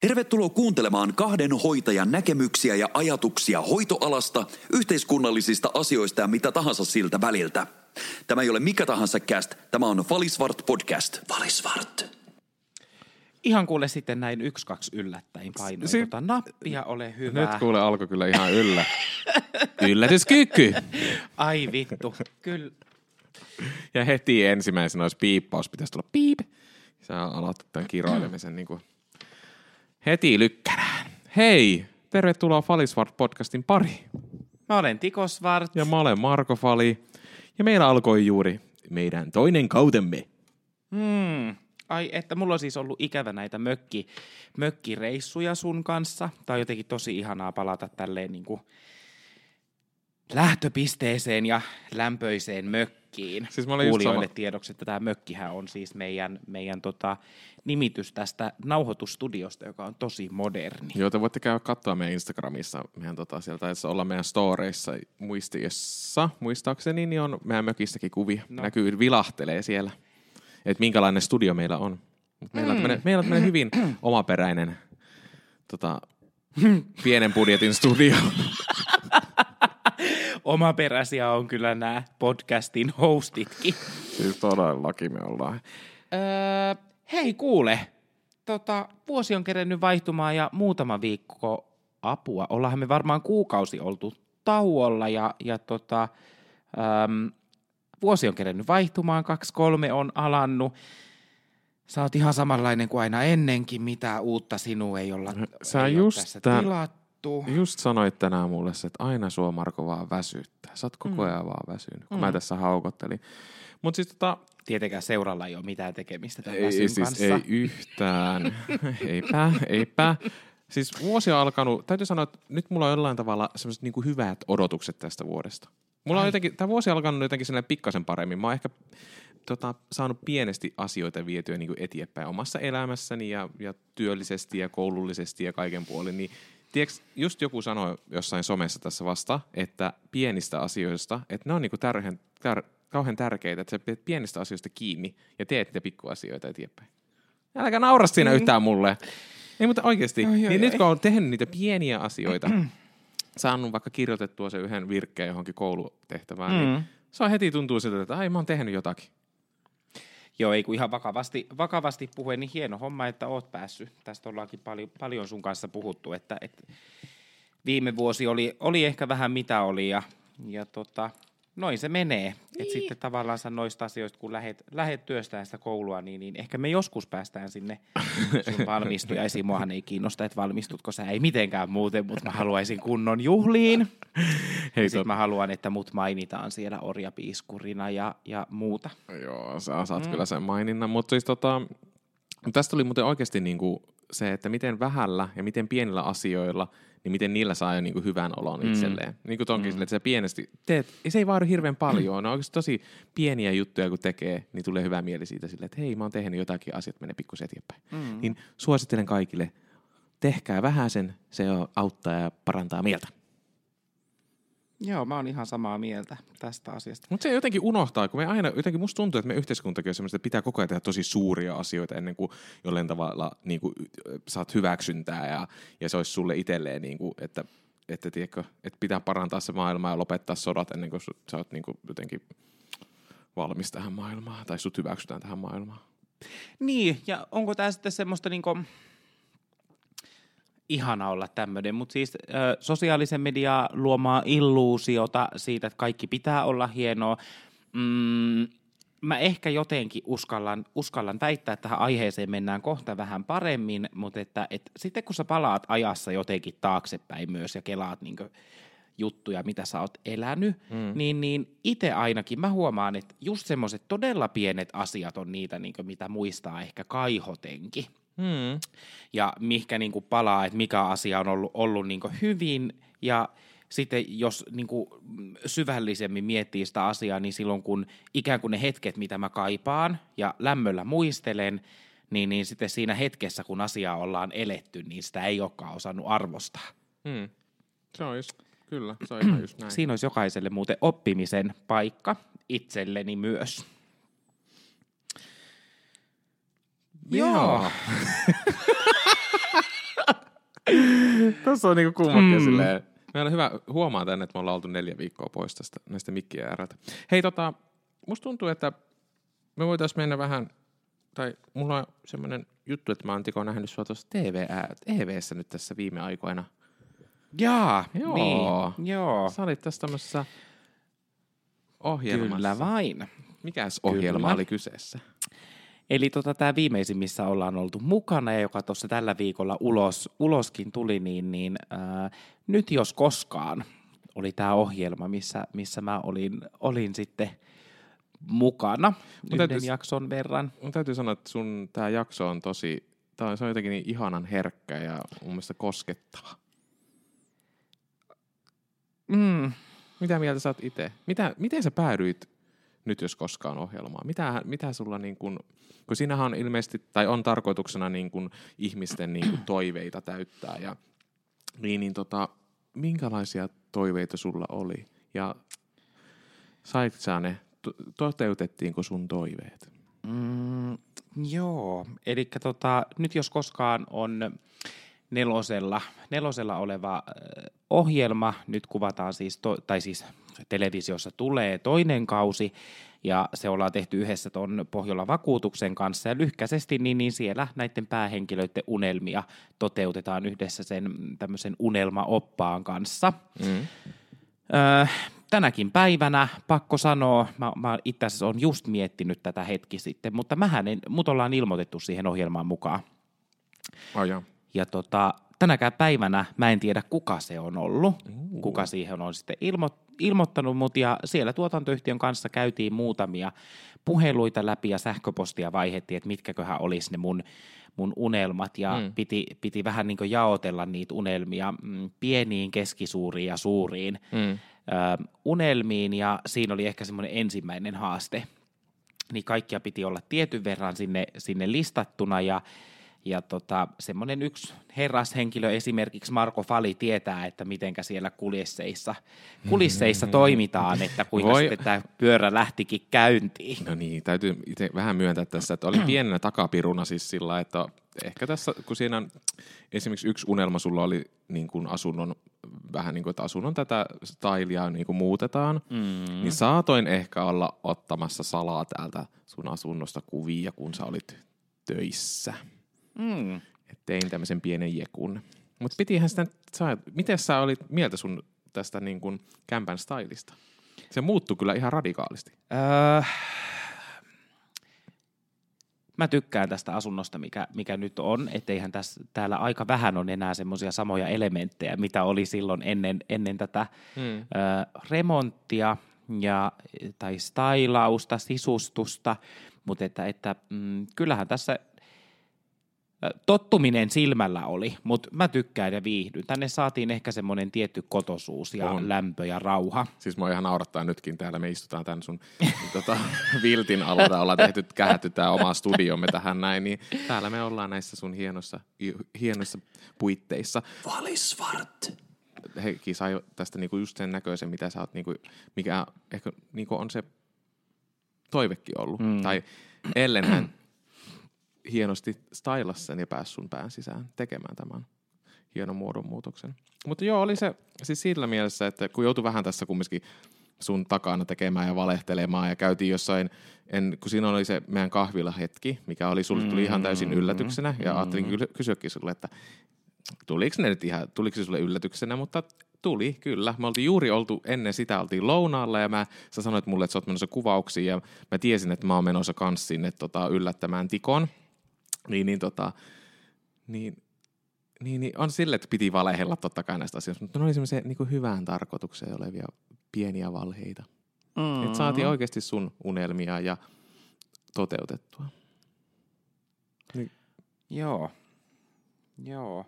Tervetuloa kuuntelemaan kahden hoitajan näkemyksiä ja ajatuksia hoitoalasta, yhteiskunnallisista asioista ja mitä tahansa siltä väliltä. Tämä ei ole mikä tahansa cast, tämä on Valisvart podcast. Valisvart. Ihan kuule sitten näin yksi, kaksi yllättäin painoin Si- tota nappia, ole hyvä. Nyt kuule alkoi kyllä ihan yllä. Yllätyskyky. Ai vittu, kyllä. Ja heti ensimmäisenä olisi piippaus, pitäisi tulla piip. Sä aloitat tämän kiroilemisen niin kuin heti lykkärään. Hei, tervetuloa Falisvart podcastin pari. Mä olen Tiko Svart. Ja mä olen Marko Fali. Ja meillä alkoi juuri meidän toinen kautemme. Hmm. Ai, että mulla on siis ollut ikävä näitä mökki, mökkireissuja sun kanssa. Tää on jotenkin tosi ihanaa palata tälleen niin kuin lähtöpisteeseen ja lämpöiseen mökkiin. Siis mä Kuulijoille sama- tiedoksi, että tämä mökkihän on siis meidän, meidän tota, nimitys tästä nauhoitusstudiosta, joka on tosi moderni. Joo, te voitte käydä katsoa meidän Instagramissa. Meidän tota, sieltä taisi olla meidän storeissa muistiossa, muistaakseni, niin on meidän mökistäkin kuvia. No. Näkyy, vilahtelee siellä, että minkälainen studio meillä on. Mut Meillä on tämmönen, meillä on tämmönen hyvin omaperäinen tota, pienen budjetin studio. Omaperäisiä on kyllä nämä podcastin hostitkin. siis todellakin me ollaan. Öö, hei kuule, tota, vuosi on kerennyt vaihtumaan ja muutama viikko apua. Ollaan me varmaan kuukausi oltu tauolla ja, ja tota, äm, vuosi on kerennyt vaihtumaan, kaksi kolme on alannut. Sä oot ihan samanlainen kuin aina ennenkin, mitä uutta sinua ei olla, Sä ei just ole tässä tän- tilattu. Just sanoit tänään mulle se, että aina sua Marko vaan väsyttää. Sä oot koko ajan vaan väsynyt, kun mm. mä tässä haukottelin. Mutta siis tota, Tietenkään seuralla ei ole mitään tekemistä tämän Ei, siis kanssa. ei yhtään. eipä, eipä. Siis vuosi on alkanut, täytyy sanoa, että nyt mulla on jollain tavalla sellaiset niin hyvät odotukset tästä vuodesta. Mulla on jotenkin, tämä vuosi on alkanut jotenkin sellainen pikkasen paremmin. Mä oon ehkä tota, saanut pienesti asioita vietyä niin eteenpäin omassa elämässäni ja, ja työllisesti ja koulullisesti ja kaiken puolin. Niin, tiedätkö, just joku sanoi jossain somessa tässä vasta, että pienistä asioista, että ne on niin tärkeän, tär, kauhean tärkeitä, että sä pidät pienistä asioista kiinni ja teet niitä pikkuasioita eteenpäin. Älkää naura siinä yhtään mulle. Ei, mutta oikeasti. Oi, oi, niin nyt oi. kun on tehnyt niitä pieniä asioita, saanut vaikka kirjoitettua sen yhden virkkeen johonkin koulutehtävään, mm. niin se on heti tuntuu siltä, että ai mä oon tehnyt jotakin. Joo, ei kun ihan vakavasti, vakavasti puhuen, niin hieno homma, että oot päässyt. Tästä ollaankin paljon, paljon sun kanssa puhuttu, että, että viime vuosi oli, oli ehkä vähän mitä oli ja, ja tota, noin se menee. Niin. Et sitten tavallaan noista asioista, kun lähet, lähet työstään sitä koulua, niin, niin ehkä me joskus päästään sinne sun valmistujaisiin. Muahan ei kiinnosta, että valmistutko sä, ei mitenkään muuten, mutta mä haluaisin kunnon juhliin. Hei, Ja sitten mä haluan, että mut mainitaan siellä orjapiiskurina ja, ja muuta. Joo, sä saat mm. kyllä sen maininnan, mutta siis tota, tästä tuli muuten oikeasti niinku se, että miten vähällä ja miten pienillä asioilla, niin miten niillä saa jo niinku hyvän olon mm. itselleen. Niin kuin tonkin mm. silleen, että sä pienesti teet, se ei vaadi hirveän paljon, ne on oikeasti tosi pieniä juttuja kun tekee, niin tulee hyvä mieli siitä silleen, että hei mä oon tehnyt jotakin, asiat menee pikkusen eteenpäin. Mm. Niin suosittelen kaikille, tehkää vähän sen, se auttaa ja parantaa mieltä. Joo, mä oon ihan samaa mieltä tästä asiasta. Mutta se jotenkin unohtaa, kun me aina, jotenkin musta tuntuu, että me yhteiskuntakin on semmoista, että pitää koko ajan tehdä tosi suuria asioita ennen kuin jollain tavalla niin kuin, saat hyväksyntää ja, ja se olisi sulle itselleen, niin kuin, että, että, tiedätkö, että pitää parantaa se maailma ja lopettaa sodat ennen kuin sä oot niin kuin, jotenkin valmis tähän maailmaan tai sut hyväksytään tähän maailmaan. Niin, ja onko tämä sitten semmoista niinku, ihana olla tämmöinen, mutta siis ö, sosiaalisen median luomaa illuusiota siitä, että kaikki pitää olla hienoa. Mm, mä ehkä jotenkin uskallan, uskallan väittää, että tähän aiheeseen mennään kohta vähän paremmin, mutta että, että sitten kun sä palaat ajassa jotenkin taaksepäin myös ja kelaat niin juttuja, mitä sä oot elänyt, mm. niin, niin itse ainakin mä huomaan, että just semmoiset todella pienet asiat on niitä, niin mitä muistaa ehkä kaihotenkin. Hmm. Ja mihinkä niin palaa, että mikä asia on ollut, ollut niin hyvin ja sitten jos niin kuin, syvällisemmin miettii sitä asiaa, niin silloin kun ikään kuin ne hetket, mitä mä kaipaan ja lämmöllä muistelen, niin, niin sitten siinä hetkessä, kun asiaa ollaan eletty, niin sitä ei olekaan osannut arvostaa. Hmm. Se on just, kyllä, se on ihan just näin. Siinä olisi jokaiselle muuten oppimisen paikka itselleni myös. Joo. Tässä on niinku kummakin Mm. silleen. Meillä on hyvä huomaa tänne, että me ollaan oltu neljä viikkoa pois tästä näistä mikkiä äärältä. Hei tota, musta tuntuu, että me voitaisiin mennä vähän, tai mulla on semmoinen juttu, että mä oon Tiko nähnyt sua tuossa TV, TVssä nyt tässä viime aikoina. Jaa, Joo. niin, joo. Sä olit tässä tämmöisessä ohjelmassa. Kyllä vain. Mikäs ohjelma Kyllä. oli kyseessä? Eli tota, tämä viimeisin, missä ollaan oltu mukana ja joka tuossa tällä viikolla ulos, uloskin tuli, niin, niin ää, nyt jos koskaan oli tämä ohjelma, missä, missä mä olin, olin sitten mukana yhden täytyis- jakson verran. Mun täytyy sanoa, että sun tää jakso on tosi, tää on, se on jotenkin niin ihanan herkkä ja mun mielestä koskettava. Mm. Mitä mieltä sä oot itse? Mitä, miten sä päädyit nyt jos koskaan ohjelmaan? Mitä, mitä sulla niin kun, kun siinähän on ilmeisesti, tai on tarkoituksena niin kun ihmisten niin kun toiveita täyttää ja niin, niin tota, minkälaisia toiveita sulla oli? Ja sait sä ne, to- toteutettiinko sun toiveet? Mm, joo, eli tota, nyt jos koskaan on nelosella, nelosella oleva ohjelma, nyt kuvataan siis, to, tai siis televisiossa tulee toinen kausi, ja se ollaan tehty yhdessä tuon Pohjola Vakuutuksen kanssa, ja lyhkäisesti niin, niin siellä näiden päähenkilöiden unelmia toteutetaan yhdessä sen tämmöisen unelmaoppaan kanssa. Mm. Öö, tänäkin päivänä, pakko sanoa, mä, mä itse asiassa olen just miettinyt tätä hetki sitten, mutta mähän en, mut ollaan ilmoitettu siihen ohjelmaan mukaan. Oh, joo. Ja tota, tänäkään päivänä mä en tiedä, kuka se on ollut, kuka siihen on sitten ilmo, ilmoittanut mut, ja siellä tuotantoyhtiön kanssa käytiin muutamia puheluita läpi ja sähköpostia vaihettiin, että mitkäköhän olisi ne mun, mun unelmat, ja Mm. mm. piti, piti vähän niin jaotella niitä unelmia mm, pieniin, keskisuuriin ja suuriin Mm. ö, unelmiin ja siinä oli ehkä semmoinen ensimmäinen haaste. Niin kaikkia piti olla tietyn verran sinne, sinne listattuna ja, ja tota, semmoinen yksi herrashenkilö, esimerkiksi Marko Fali, tietää, että mitenkä siellä kulisseissa, kulisseissa toimitaan, että kuinka Voi- sitten tämä pyörä lähtikin käyntiin. No niin, täytyy itse vähän myöntää tässä, että olin pienenä takapiruna siis sillä, että ehkä tässä, kun siinä on esimerkiksi yksi unelma sulla oli niin kuin asunnon, vähän niin kuin, että asunnon tätä stylia niin kuin muutetaan, mm. niin saatoin ehkä olla ottamassa salaa täältä sun asunnosta kuvia, kun sä olit töissä. Mm. Et tein tämmöisen pienen jekun. Mutta pitihän sitä, sä, miten sä olit mieltä sun tästä niin kuin kämpän stylista? Se muuttui kyllä ihan radikaalisti. Öö, mä tykkään tästä asunnosta, mikä, mikä nyt on, etteihän tässä, täällä aika vähän on enää semmoisia samoja elementtejä, mitä oli silloin ennen, ennen tätä Mm. ö, remonttia ja, tai stailausta, sisustusta, mutta että, että mm, kyllähän tässä tottuminen silmällä oli, mutta mä tykkään ja viihdyn. Tänne saatiin ehkä semmoinen tietty kotosuus ja On. lämpö ja rauha. Siis mua ihan naurattaa nytkin täällä. Me istutaan tämän sun tota, viltin alla. Ollaan tehty, kähätty tää oma studiomme tähän näin. Niin täällä me ollaan näissä sun hienossa, hienoissa puitteissa. Valisvart. Heikki sai tästä niinku just sen näköisen, mitä sä oot, niinku, mikä ehkä niinku on se toivekin ollut. Mm. Tai ellen hän hienosti stylas sen ja pääsi sun pään sisään tekemään tämän hienon muodonmuutoksen. Mutta joo, oli se siis sillä mielessä, että kun joutui vähän tässä kumminkin sun takana tekemään ja valehtelemaan ja käytiin jossain, en, kun siinä oli se meidän kahvila hetki, mikä oli sulle tuli ihan täysin yllätyksenä ja ajattelin kyllä kysyäkin sulle, että tuliko ne nyt ihan, tuliko se sulle yllätyksenä, mutta tuli kyllä. Me oltiin juuri oltu, ennen sitä oltiin lounaalla ja mä, sä sanoit mulle, että sä oot menossa kuvauksiin ja mä tiesin, että mä oon menossa kans sinne tota, yllättämään Tikon. Niin, niin, tota, niin, niin, niin on sille, että piti valehella totta kai näistä asioista, mutta ne oli semmoisia niin hyvään tarkoitukseen olevia pieniä valheita. Mm. Että saatiin oikeasti sun unelmia ja toteutettua. Joo. Joo.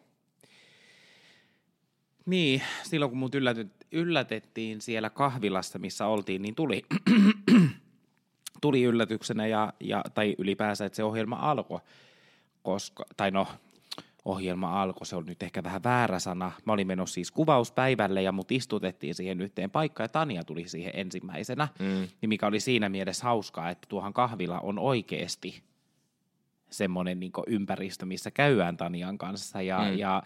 Niin, silloin kun mut ylläty, yllätettiin siellä kahvilassa, missä oltiin, niin tuli, tuli yllätyksenä ja, ja, tai ylipäänsä, että se ohjelma alkoi, koska, tai no, ohjelma alkoi, se on nyt ehkä vähän väärä sana. Mä olin menossa siis kuvauspäivälle ja mut istutettiin siihen yhteen paikkaan ja Tania tuli siihen ensimmäisenä, Mm. niin mikä oli siinä mielessä hauskaa, että tuohan kahvila on oikeasti semmoinen niin ympäristö, missä käydään Tanian kanssa ja, Mm. ja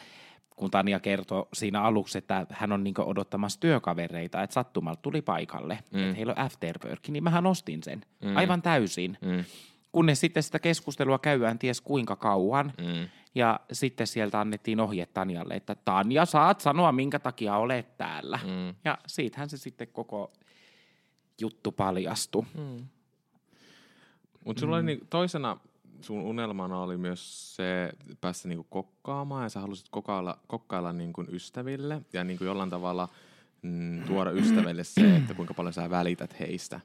kun Tania kertoi siinä aluksi, että hän on niinku odottamassa työkavereita, että sattumalta tuli paikalle, mm. että heillä on afterwork, niin mähän ostin sen mm. aivan täysin. Mm. Kunnes sitten sitä keskustelua käydään ties kuinka kauan, mm. ja sitten sieltä annettiin ohje Tanjalle, että Tanja, saat sanoa, minkä takia olet täällä. Mm. Ja siitähän se sitten koko juttu paljastui. Mm. Mutta sulla mm. oli niin, toisena sun unelmana oli myös se päästä niinku kokkaamaan ja sä halusit kokkailla, kokkailla niinku ystäville ja niinku jollain tavalla mm, tuoda ystäville se, että kuinka paljon sä välität heistä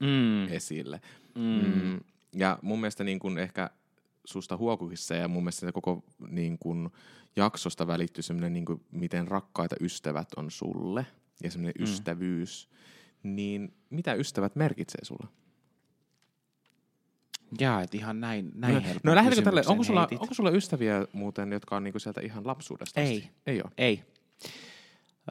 mm. esille. Mm. Mm, ja mun mielestä niinku ehkä susta huokuissa ja mun mielestä koko niinku, jaksosta välittyy semmoinen, niinku, miten rakkaita ystävät on sulle ja semmoinen mm. ystävyys. Niin mitä ystävät merkitsee sulle? Jaa, että ihan näin, näin no, no lähdetäänkö tälle, onko sulla, onko sulla ystäviä muuten, jotka on niinku sieltä ihan lapsuudesta Ei. Asti? Ei ole? Ei.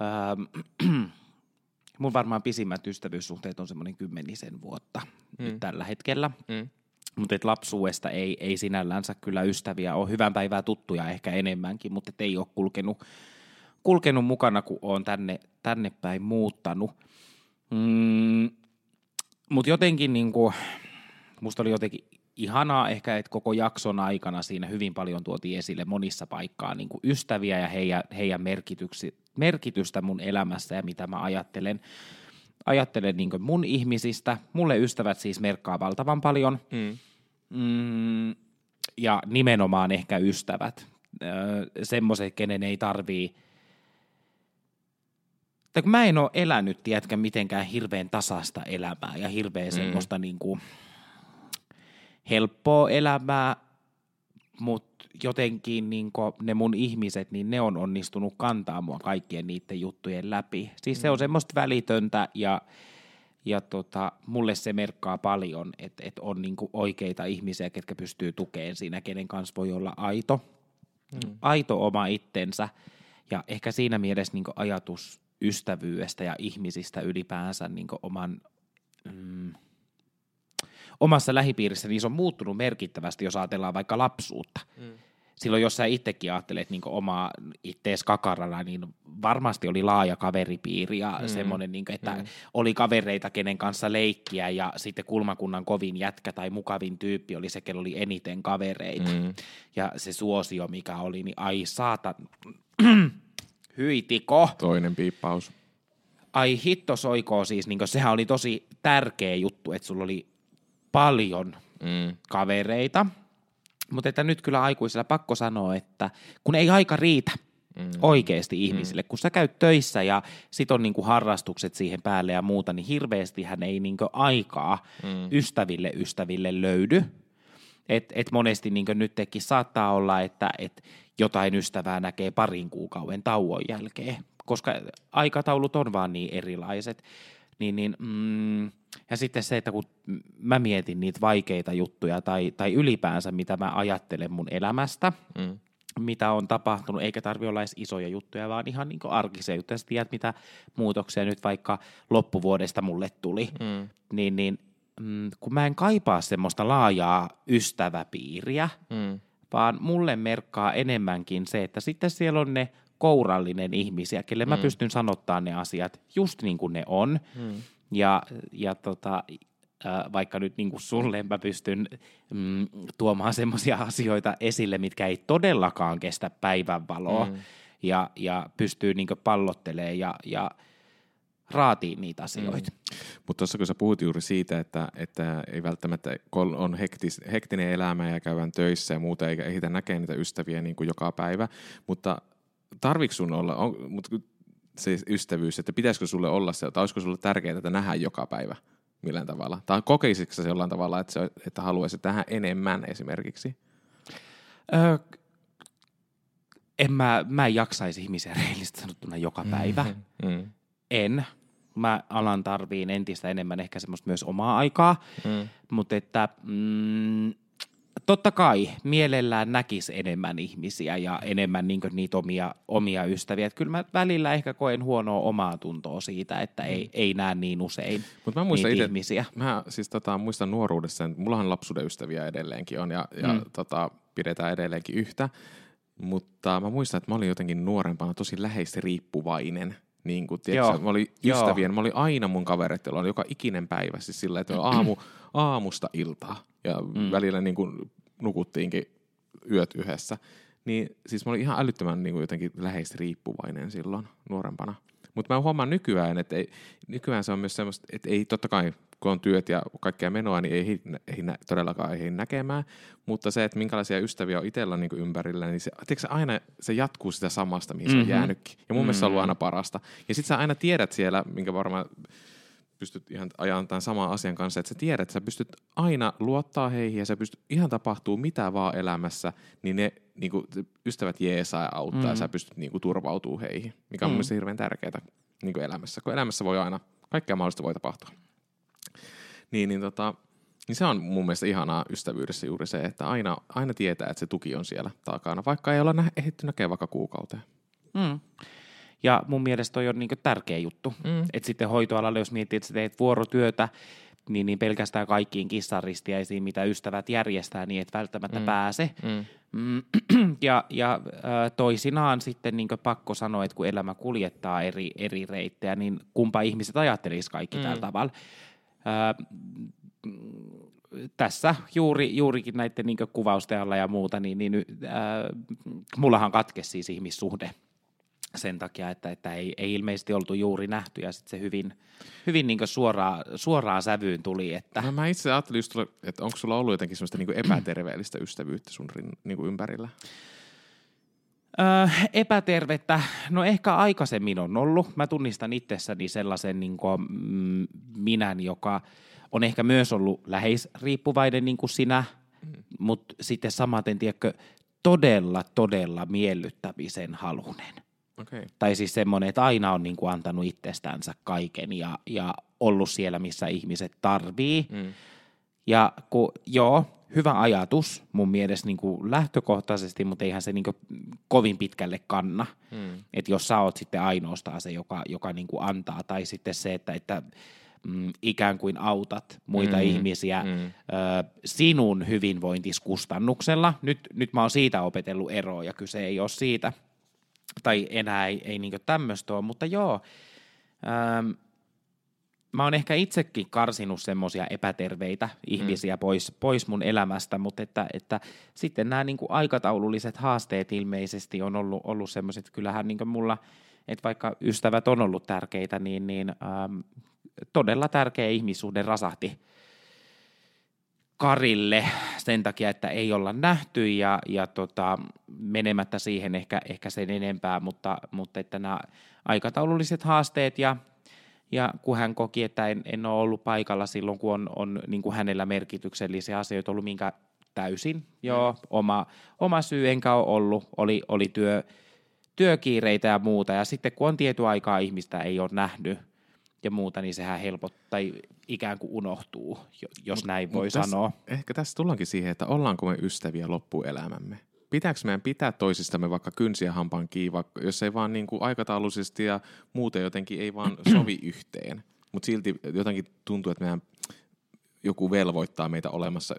Ähm, mun varmaan pisimmät ystävyyssuhteet on semmoinen kymmenisen vuotta mm. nyt tällä hetkellä. Mm. Mutta lapsuudesta ei, ei sinällänsä kyllä ystäviä ole. Hyvän päivää tuttuja ehkä enemmänkin, mutta ei ole kulkenut, kulkenut mukana, kun on tänne, tänne päin muuttanut. Mm, mutta jotenkin niinku, musta oli jotenkin ihanaa ehkä, että koko jakson aikana siinä hyvin paljon tuotiin esille monissa paikkaa niin kuin ystäviä ja heidän, heidän merkitystä mun elämässä ja mitä mä ajattelen, ajattelen niin mun ihmisistä. Mulle ystävät siis merkkaa valtavan paljon. Mm. Mm, ja nimenomaan ehkä ystävät. Öö, semmoiset, kenen ei tarvii tai kun mä en ole elänyt, tiedätkö, mitenkään hirveän tasasta elämää ja hirveän mm. semmoista niin kuin, helppoa elämää, mutta jotenkin niin ne mun ihmiset, niin ne on onnistunut kantaa mua kaikkien niiden juttujen läpi. Siis mm. se on mm. semmoista välitöntä ja, ja tota, mulle se merkkaa paljon, että et on niin oikeita ihmisiä, ketkä pystyy tukemaan siinä, kenen kanssa voi olla aito, mm. aito oma itsensä. Ja ehkä siinä mielessä niin ajatus ystävyydestä ja ihmisistä ylipäänsä niin oman... Mm, omassa lähipiirissä, niin se on muuttunut merkittävästi, jos ajatellaan vaikka lapsuutta. Mm. Silloin, jos sä itsekin ajattelet niin omaa ittees kakarana, niin varmasti oli laaja kaveripiiri ja mm. semmoinen, niin kuin, että mm. oli kavereita, kenen kanssa leikkiä ja sitten kulmakunnan kovin jätkä tai mukavin tyyppi oli se, kello oli eniten kavereita. Mm. Ja se suosio, mikä oli, niin ai saata, hyitiko. Toinen piippaus. Ai hitto soikoo siis, niin sehän oli tosi tärkeä juttu, että sulla oli paljon mm. kavereita, mutta että nyt kyllä aikuisilla pakko sanoa, että kun ei aika riitä mm. oikeasti mm. ihmisille, mm. kun sä käyt töissä ja sit on niinku harrastukset siihen päälle ja muuta, niin hirveästi hän ei niinku aikaa mm. ystäville ystäville löydy. Et, et monesti niin nytkin saattaa olla, että et jotain ystävää näkee parin kuukauden tauon jälkeen, koska aikataulut on vaan niin erilaiset. Niin, niin mm, ja sitten se, että kun mä mietin niitä vaikeita juttuja tai, tai ylipäänsä, mitä mä ajattelen mun elämästä, mm. mitä on tapahtunut, eikä tarvi olla edes isoja juttuja, vaan ihan niin arkisia juttuja. Sä tiedät, mitä muutoksia nyt vaikka loppuvuodesta mulle tuli, mm. niin, niin mm, kun mä en kaipaa semmoista laajaa ystäväpiiriä, mm. vaan mulle merkkaa enemmänkin se, että sitten siellä on ne kourallinen ihmisiä, kelle mm. mä pystyn sanottaa ne asiat just niin kuin ne on. Mm. Ja, ja tota, vaikka nyt niin kuin sulle mä pystyn mm, tuomaan semmoisia asioita esille, mitkä ei todellakaan kestä päivänvaloa, mm. ja, ja pystyy niin pallottelemaan ja, ja raatiin niitä asioita. Mm. Mutta tuossa kun sä puhut juuri siitä, että, että ei välttämättä on hektis, hektinen elämä ja käydään töissä ja muuta, eikä ehitä näkee niitä ystäviä niin kuin joka päivä, mutta tarvitsetko sun olla, on, mutta se ystävyys, että pitäisikö sulle olla se, tai olisiko sulle tärkeää, että nähdään joka päivä millään tavalla? Tai kokeisitko se jollain tavalla, että, se, että haluaisit tähän enemmän esimerkiksi? Öö, en mä, mä en jaksaisi ihmisiä reilistä sanottuna joka päivä. Mm-hmm. Mm. En. Mä alan tarviin entistä enemmän ehkä semmoista myös omaa aikaa, mm. mutta että mm, totta kai mielellään näkisi enemmän ihmisiä ja enemmän niin niitä omia, omia ystäviä. Et kyllä mä välillä ehkä koen huonoa omaa tuntoa siitä, että ei, mm. ei näe niin usein Mut mä muistan ite, ihmisiä. Mä siis tota, muistan nuoruudessa, mullahan lapsuuden ystäviä edelleenkin on ja, ja mm. tota, pidetään edelleenkin yhtä. Mutta mä muistan, että mä olin jotenkin nuorempana tosi läheisesti riippuvainen. Niin kuin, tiedätkö, Joo. mä olin Joo. ystävien, mä olin aina mun joilla oli joka ikinen päivä siis sillä, että aamu, aamusta iltaa ja mm. välillä niin kuin nukuttiinkin yöt yhdessä. Niin siis mä olin ihan älyttömän niin kuin jotenkin läheisesti riippuvainen silloin nuorempana. Mutta mä huomaan nykyään, että ei, nykyään se on myös semmoista, että ei totta kai kun on työt ja kaikkea menoa, niin ei, ei nä- todellakaan ei näkemään. Mutta se, että minkälaisia ystäviä on itsellä niin ympärillä, niin se, tiedätkö, aina se jatkuu sitä samasta, mihin mm-hmm. se Mhm. on jäänytkin. Ja mun mm-hmm. mielestä se on ollut aina parasta. Ja sitten sä aina tiedät siellä, minkä varmaan pystyt ihan ajan tämän saman asian kanssa, että sä tiedät, että sä pystyt aina luottaa heihin ja sä pystyt, ihan tapahtuu mitä vaan elämässä, niin ne niin kuin, ystävät jeesaa ja auttaa mm. ja sä pystyt niin kuin, turvautuu heihin, mikä on mm. mun mielestä hirveän tärkeää niin kuin elämässä, kun elämässä voi aina, kaikkea mahdollista voi tapahtua. Niin, niin, tota, niin se on mun mielestä ihanaa ystävyydessä juuri se, että aina, aina tietää, että se tuki on siellä takana, vaikka ei olla nä- ehditty näkemään vaikka kuukauteen. Mm. Ja mun mielestä toi on niin tärkeä juttu. Mm. Että sitten hoitoalalla, jos miettii, että sä teet vuorotyötä, niin, niin pelkästään kaikkiin kissaristiaisiin, mitä ystävät järjestää, niin et välttämättä mm. pääse. Mm. Mm, ja ja toisinaan sitten niin pakko sanoa, että kun elämä kuljettaa eri, eri reittejä, niin kumpa ihmiset ajattelisi kaikki mm. tällä tavalla. Tässä juuri, juurikin näiden niin kuvausten alla ja muuta, niin, niin äh, mullahan katkesi siis ihmissuhde sen takia, että, että ei, ei ilmeisesti oltu juuri nähty ja sitten se hyvin, hyvin niin suoraan, suoraan sävyyn tuli, että No mä itse ajattelin just, että onko sulla ollut jotenkin semmoista niinku epäterveellistä ystävyyttä sun niinku ympärillä? Öö, epätervettä, no ehkä aikaisemmin on ollut. Mä tunnistan itsessäni sellaisen niin kuin, mm, minän, joka on ehkä myös ollut läheisriippuvainen niin kuin sinä, mm. mutta sitten samaten, tiedätkö, todella, todella miellyttämisen halunen. Okay. Tai siis semmoinen, että aina on niin kuin antanut itsestänsä kaiken ja, ja ollut siellä, missä ihmiset tarvii. Mm. Ja kun, joo, hyvä ajatus mun mielestä niin kuin lähtökohtaisesti, mutta eihän se niin kuin kovin pitkälle kanna. Mm. Että jos sä oot sitten ainoastaan se, joka, joka niin kuin antaa, tai sitten se, että, että mm, ikään kuin autat muita mm. ihmisiä mm. Ö, sinun hyvinvointiskustannuksella. Nyt, nyt mä oon siitä opetellut eroa, ja kyse ei ole siitä, tai enää ei, ei niin tämmöistä ole, mutta joo, ähm, mä oon ehkä itsekin karsinut semmoisia epäterveitä ihmisiä mm. pois, pois mun elämästä, mutta että, että sitten nämä niin aikataululliset haasteet ilmeisesti on ollut, ollut semmoiset, kyllähän niin mulla, että vaikka ystävät on ollut tärkeitä, niin, niin ähm, todella tärkeä ihmissuhde rasahti Karille sen takia, että ei olla nähty ja, ja tota, menemättä siihen ehkä, ehkä sen enempää, mutta, mutta että nämä aikataululliset haasteet ja ja kun hän koki, että en, en ole ollut paikalla silloin, kun on, on niin kuin hänellä merkityksellisiä asioita ollut, minkä täysin, joo, oma, oma syy enkä ole ollut, oli, oli työ, työkiireitä ja muuta. Ja sitten kun on tietty aikaa ihmistä ei ole nähnyt ja muuta, niin sehän helpottaa tai ikään kuin unohtuu, jos mut, näin voi tässä, sanoa. Ehkä tässä tullaankin siihen, että ollaanko me ystäviä loppuelämämme. Pitääkö meidän pitää toisistamme vaikka kynsiä hampaan kiinni, jos ei vaan niin kuin aikataulullisesti ja muuten jotenkin ei vaan sovi yhteen. Mutta silti jotenkin tuntuu, että meidän joku velvoittaa meitä olemassa,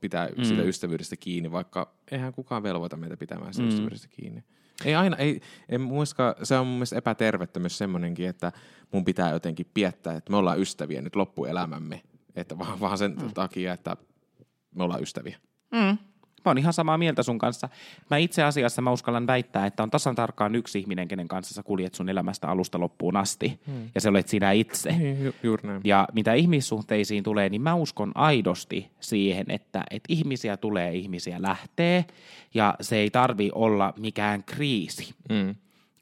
pitää mm. sitä ystävyydestä kiinni, vaikka eihän kukaan velvoita meitä pitämään sitä mm. ystävyydestä kiinni. Ei aina, ei, en muista, se on mun mielestä epätervettä myös semmoinenkin, että mun pitää jotenkin piettää, että me ollaan ystäviä nyt loppuelämämme, että vaan, vaan sen mm. takia, että me ollaan ystäviä. Mm. Mä oon ihan samaa mieltä sun kanssa. Mä itse asiassa mä uskallan väittää, että on tasan tarkkaan yksi ihminen, kenen kanssa sä kuljet sun elämästä alusta loppuun asti. Hmm. Ja se olet sinä itse. Niin, ju- juuri näin. Ja mitä ihmissuhteisiin tulee, niin mä uskon aidosti siihen, että, että ihmisiä tulee, ihmisiä lähtee. Ja se ei tarvi olla mikään kriisi. Hmm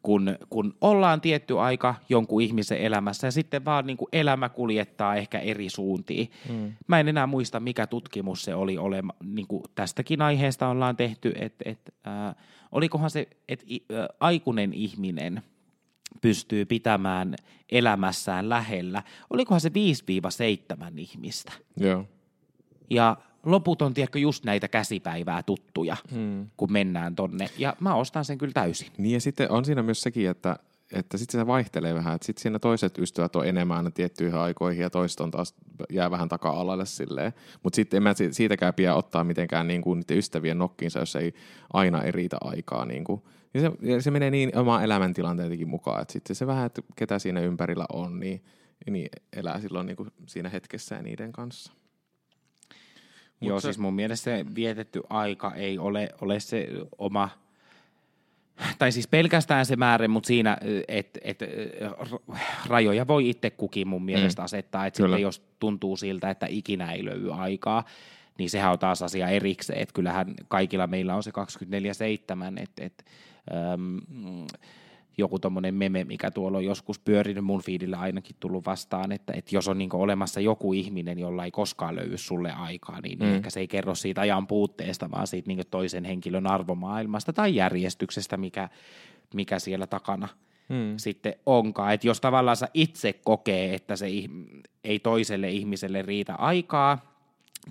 kun, kun ollaan tietty aika jonkun ihmisen elämässä ja sitten vaan niin kuin elämä kuljettaa ehkä eri suuntiin. Mm. Mä en enää muista, mikä tutkimus se oli. Olema, niin kuin tästäkin aiheesta ollaan tehty, että et, äh, olikohan se, että äh, aikuinen ihminen pystyy pitämään elämässään lähellä. Olikohan se 5-7 ihmistä? Joo. Ja loput on, tiedätkö, just näitä käsipäivää tuttuja, hmm. kun mennään tonne. Ja mä ostan sen kyllä täysin. Niin ja sitten on siinä myös sekin, että että sitten se vaihtelee vähän, että sitten siinä toiset ystävät on enemmän aina tiettyihin aikoihin ja toiset on taas jää vähän taka-alalle silleen. Mutta sitten en mä si- siitäkään pidä ottaa mitenkään niin kuin niiden ystävien nokkiinsa, jos ei aina ei riitä aikaa. Niin kuin. Ja se, ja se menee niin omaan elämäntilanteenkin mukaan, että sitten se vähän, että ketä siinä ympärillä on, niin, niin elää silloin niin kuin siinä hetkessä ja niiden kanssa. Mut Joo, se- siis mun mielestä se vietetty aika ei ole, ole se oma, tai siis pelkästään se määrä, mutta siinä, että et, rajoja voi itse kukin mun mielestä Mm. asettaa, että sitten jos tuntuu siltä, että ikinä ei löydy aikaa, niin sehän on taas asia erikseen, että kyllähän kaikilla meillä on se 24-7, että et, äm, joku tommonen meme, mikä tuolla on joskus pyörinyt mun fiidillä ainakin tullut vastaan, että, että jos on niinku olemassa joku ihminen, jolla ei koskaan löydy sulle aikaa, niin, niin Mm. ehkä se ei kerro siitä ajan puutteesta, vaan siitä niinku toisen henkilön arvomaailmasta tai järjestyksestä, mikä, mikä siellä takana Mm. sitten onkaan. Että jos tavallaan sä itse kokee, että se ei toiselle ihmiselle riitä aikaa,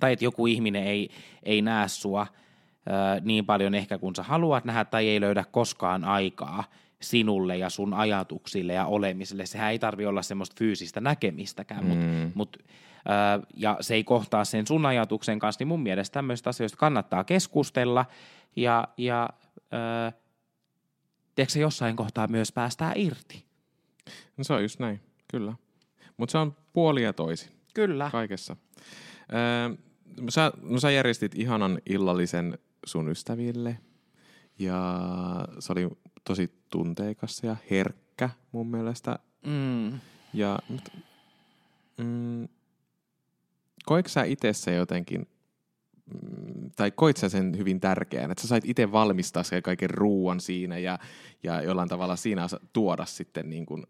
tai että joku ihminen ei, ei näe sua ö, niin paljon ehkä kuin sä haluat nähdä, tai ei löydä koskaan aikaa sinulle ja sun ajatuksille ja olemiselle. Sehän ei tarvi olla semmoista fyysistä näkemistäkään, mm. mutta mut, ö, ja se ei kohtaa sen sun ajatuksen kanssa, niin mun mielestä tämmöistä asioista kannattaa keskustella ja, ja ö, tiedätkö sä, jossain kohtaa myös päästää irti. No se on just näin, kyllä. Mutta se on puoli ja toisin Kyllä. kaikessa. Öö, sä, no sä järjestit ihanan illallisen sun ystäville ja se oli tosi tunteikas ja herkkä mun mielestä. Mm. Ja, mut, mm, koiko sä itse se jotenkin, mm, tai koit sä sen hyvin tärkeän, että sä sait itse valmistaa sen kaiken ruuan siinä ja, ja jollain tavalla siinä tuoda sitten niin kuin,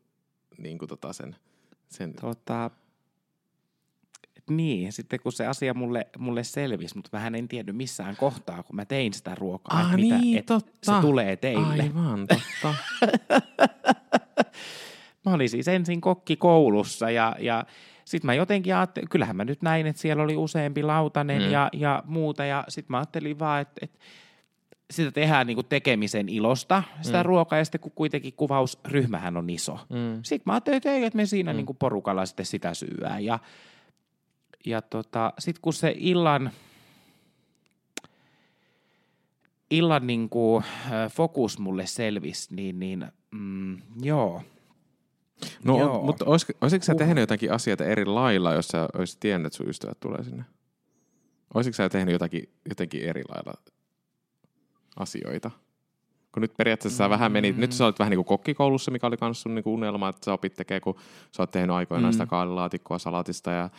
niin kuin tota sen, sen Tota, niin, sitten kun se asia mulle, mulle selvisi, mutta vähän en tiennyt missään kohtaa, kun mä tein sitä ruokaa, Ah, että mitä, niin, että totta. se tulee teille. Aivan, totta. Mä olin siis ensin kokki koulussa ja, ja sitten mä jotenkin ajattelin, kyllähän mä nyt näin, että siellä oli useampi lautanen Mm. ja, ja muuta ja sitten mä ajattelin vaan, että, että sitä tehdään niinku tekemisen ilosta, sitä Mm. ruokaa ja sitten kun kuitenkin kuvausryhmähän on iso. Mm. Sitten mä ajattelin, että ei, että me siinä Mm. mm. niinku porukalla sitten sitä syyään. Ja, ja tota, sitten kun se illan, illan niinku, ö, fokus mulle selvisi, niin, niin mm, joo. No, Joo. mutta olisiko, olisiko sä Uh. tehnyt jotakin asioita eri lailla, jos sä olisit tiennyt, että sun ystävät tulee sinne? Olisiko sä tehnyt jotakin, jotenkin eri lailla asioita? Kun nyt periaatteessa sä vähän menit, Mm. nyt sä olet vähän niin kuin kokkikoulussa, mikä oli myös sun niin kuin unelma, että sä opit tekemään, kun sä oot tehnyt aikoinaan Mm. sitä kaalilaatikkoa salatista ja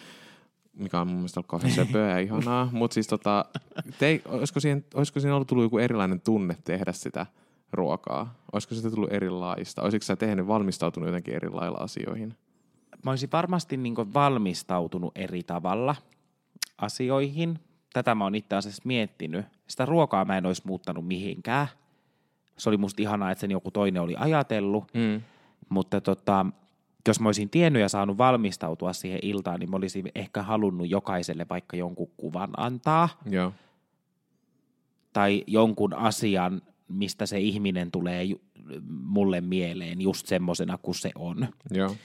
mikä on mun mielestä ollut kauhean söpöä ja ihanaa. Mutta siis tota, te, olisiko, siihen, olisiko siinä ollut tullut joku erilainen tunne tehdä sitä ruokaa? Olisiko siitä tullut erilaista? Olisiko sä tehnyt, valmistautunut jotenkin eri lailla asioihin? Mä olisin varmasti niinku valmistautunut eri tavalla asioihin. Tätä mä oon itse asiassa miettinyt. Sitä ruokaa mä en olisi muuttanut mihinkään. Se oli musta ihanaa, että sen joku toinen oli ajatellut. Mm. Mutta tota, jos mä olisin tiennyt ja saanut valmistautua siihen iltaan, niin mä olisin ehkä halunnut jokaiselle vaikka jonkun kuvan antaa Joo. tai jonkun asian, mistä se ihminen tulee mulle mieleen just semmosena kuin se on. Joo.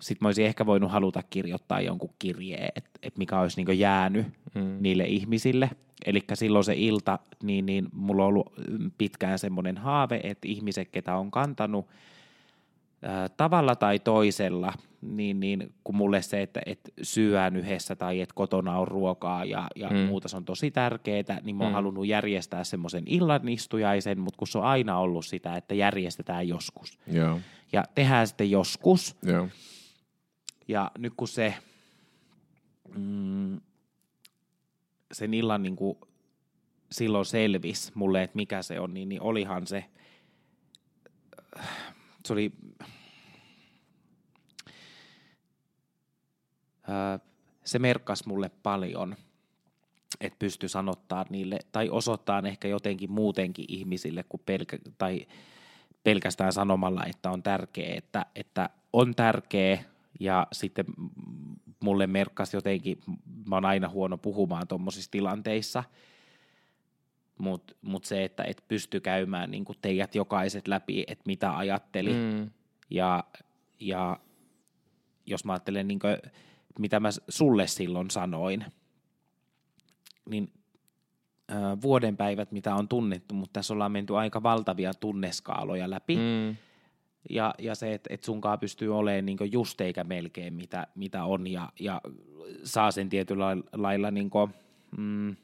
Sitten mä olisin ehkä voinut haluta kirjoittaa jonkun kirjeen, että et mikä olisi niinku jäänyt Mm. niille ihmisille. Eli silloin se ilta, niin, niin mulla on ollut pitkään semmoinen haave, että ihmiset, ketä on kantanut tavalla tai toisella, niin, niin kun mulle se, että, että syön yhdessä tai että kotona on ruokaa ja, ja Mm. muuta, se on tosi tärkeää, niin mä oon Mm. halunnut järjestää semmoisen illanistujaisen, mutta kun se on aina ollut sitä, että järjestetään joskus. Joo. Ja tehdään sitten joskus, Joo. ja nyt kun se mm, sen illan niin kuin silloin selvisi mulle, että mikä se on, niin, niin olihan se, se oli, se merkkasi mulle paljon, että pysty sanottaa niille, tai osoittaa ehkä jotenkin muutenkin ihmisille, kuin pelkä, tai pelkästään sanomalla, että on tärkeää, että, että on tärkeä, ja sitten mulle merkkasi jotenkin, mä oon aina huono puhumaan tuommoisissa tilanteissa, mutta mut se, että et pysty käymään niin teidät jokaiset läpi, että mitä ajatteli Mm. ja, ja jos mä ajattelen, niin kuin, mitä mä sulle silloin sanoin, niin ö, vuodenpäivät, mitä on tunnettu, mutta tässä ollaan menty aika valtavia tunneskaaloja läpi. Mm. Ja, ja se, että et sunkaan pystyy olemaan niin just eikä melkein mitä, mitä on ja, ja saa sen tietyllä lailla niin kuin, mm,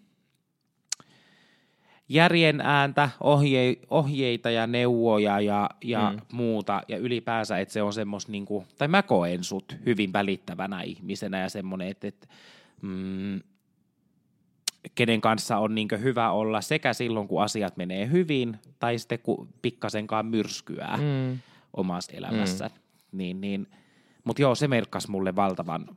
järjen ääntä, ohje, ohjeita ja neuvoja ja, ja mm. muuta. Ja ylipäänsä, että se on semmoista, niin kuin, tai mä koen sut hyvin välittävänä ihmisenä ja semmoinen, että, että mm, kenen kanssa on niin hyvä olla sekä silloin, kun asiat menee hyvin, tai sitten kun pikkasenkaan myrskyää Mm. omassa elämässä. Mm. Niin, niin, Mutta joo, se merkkasi mulle valtavan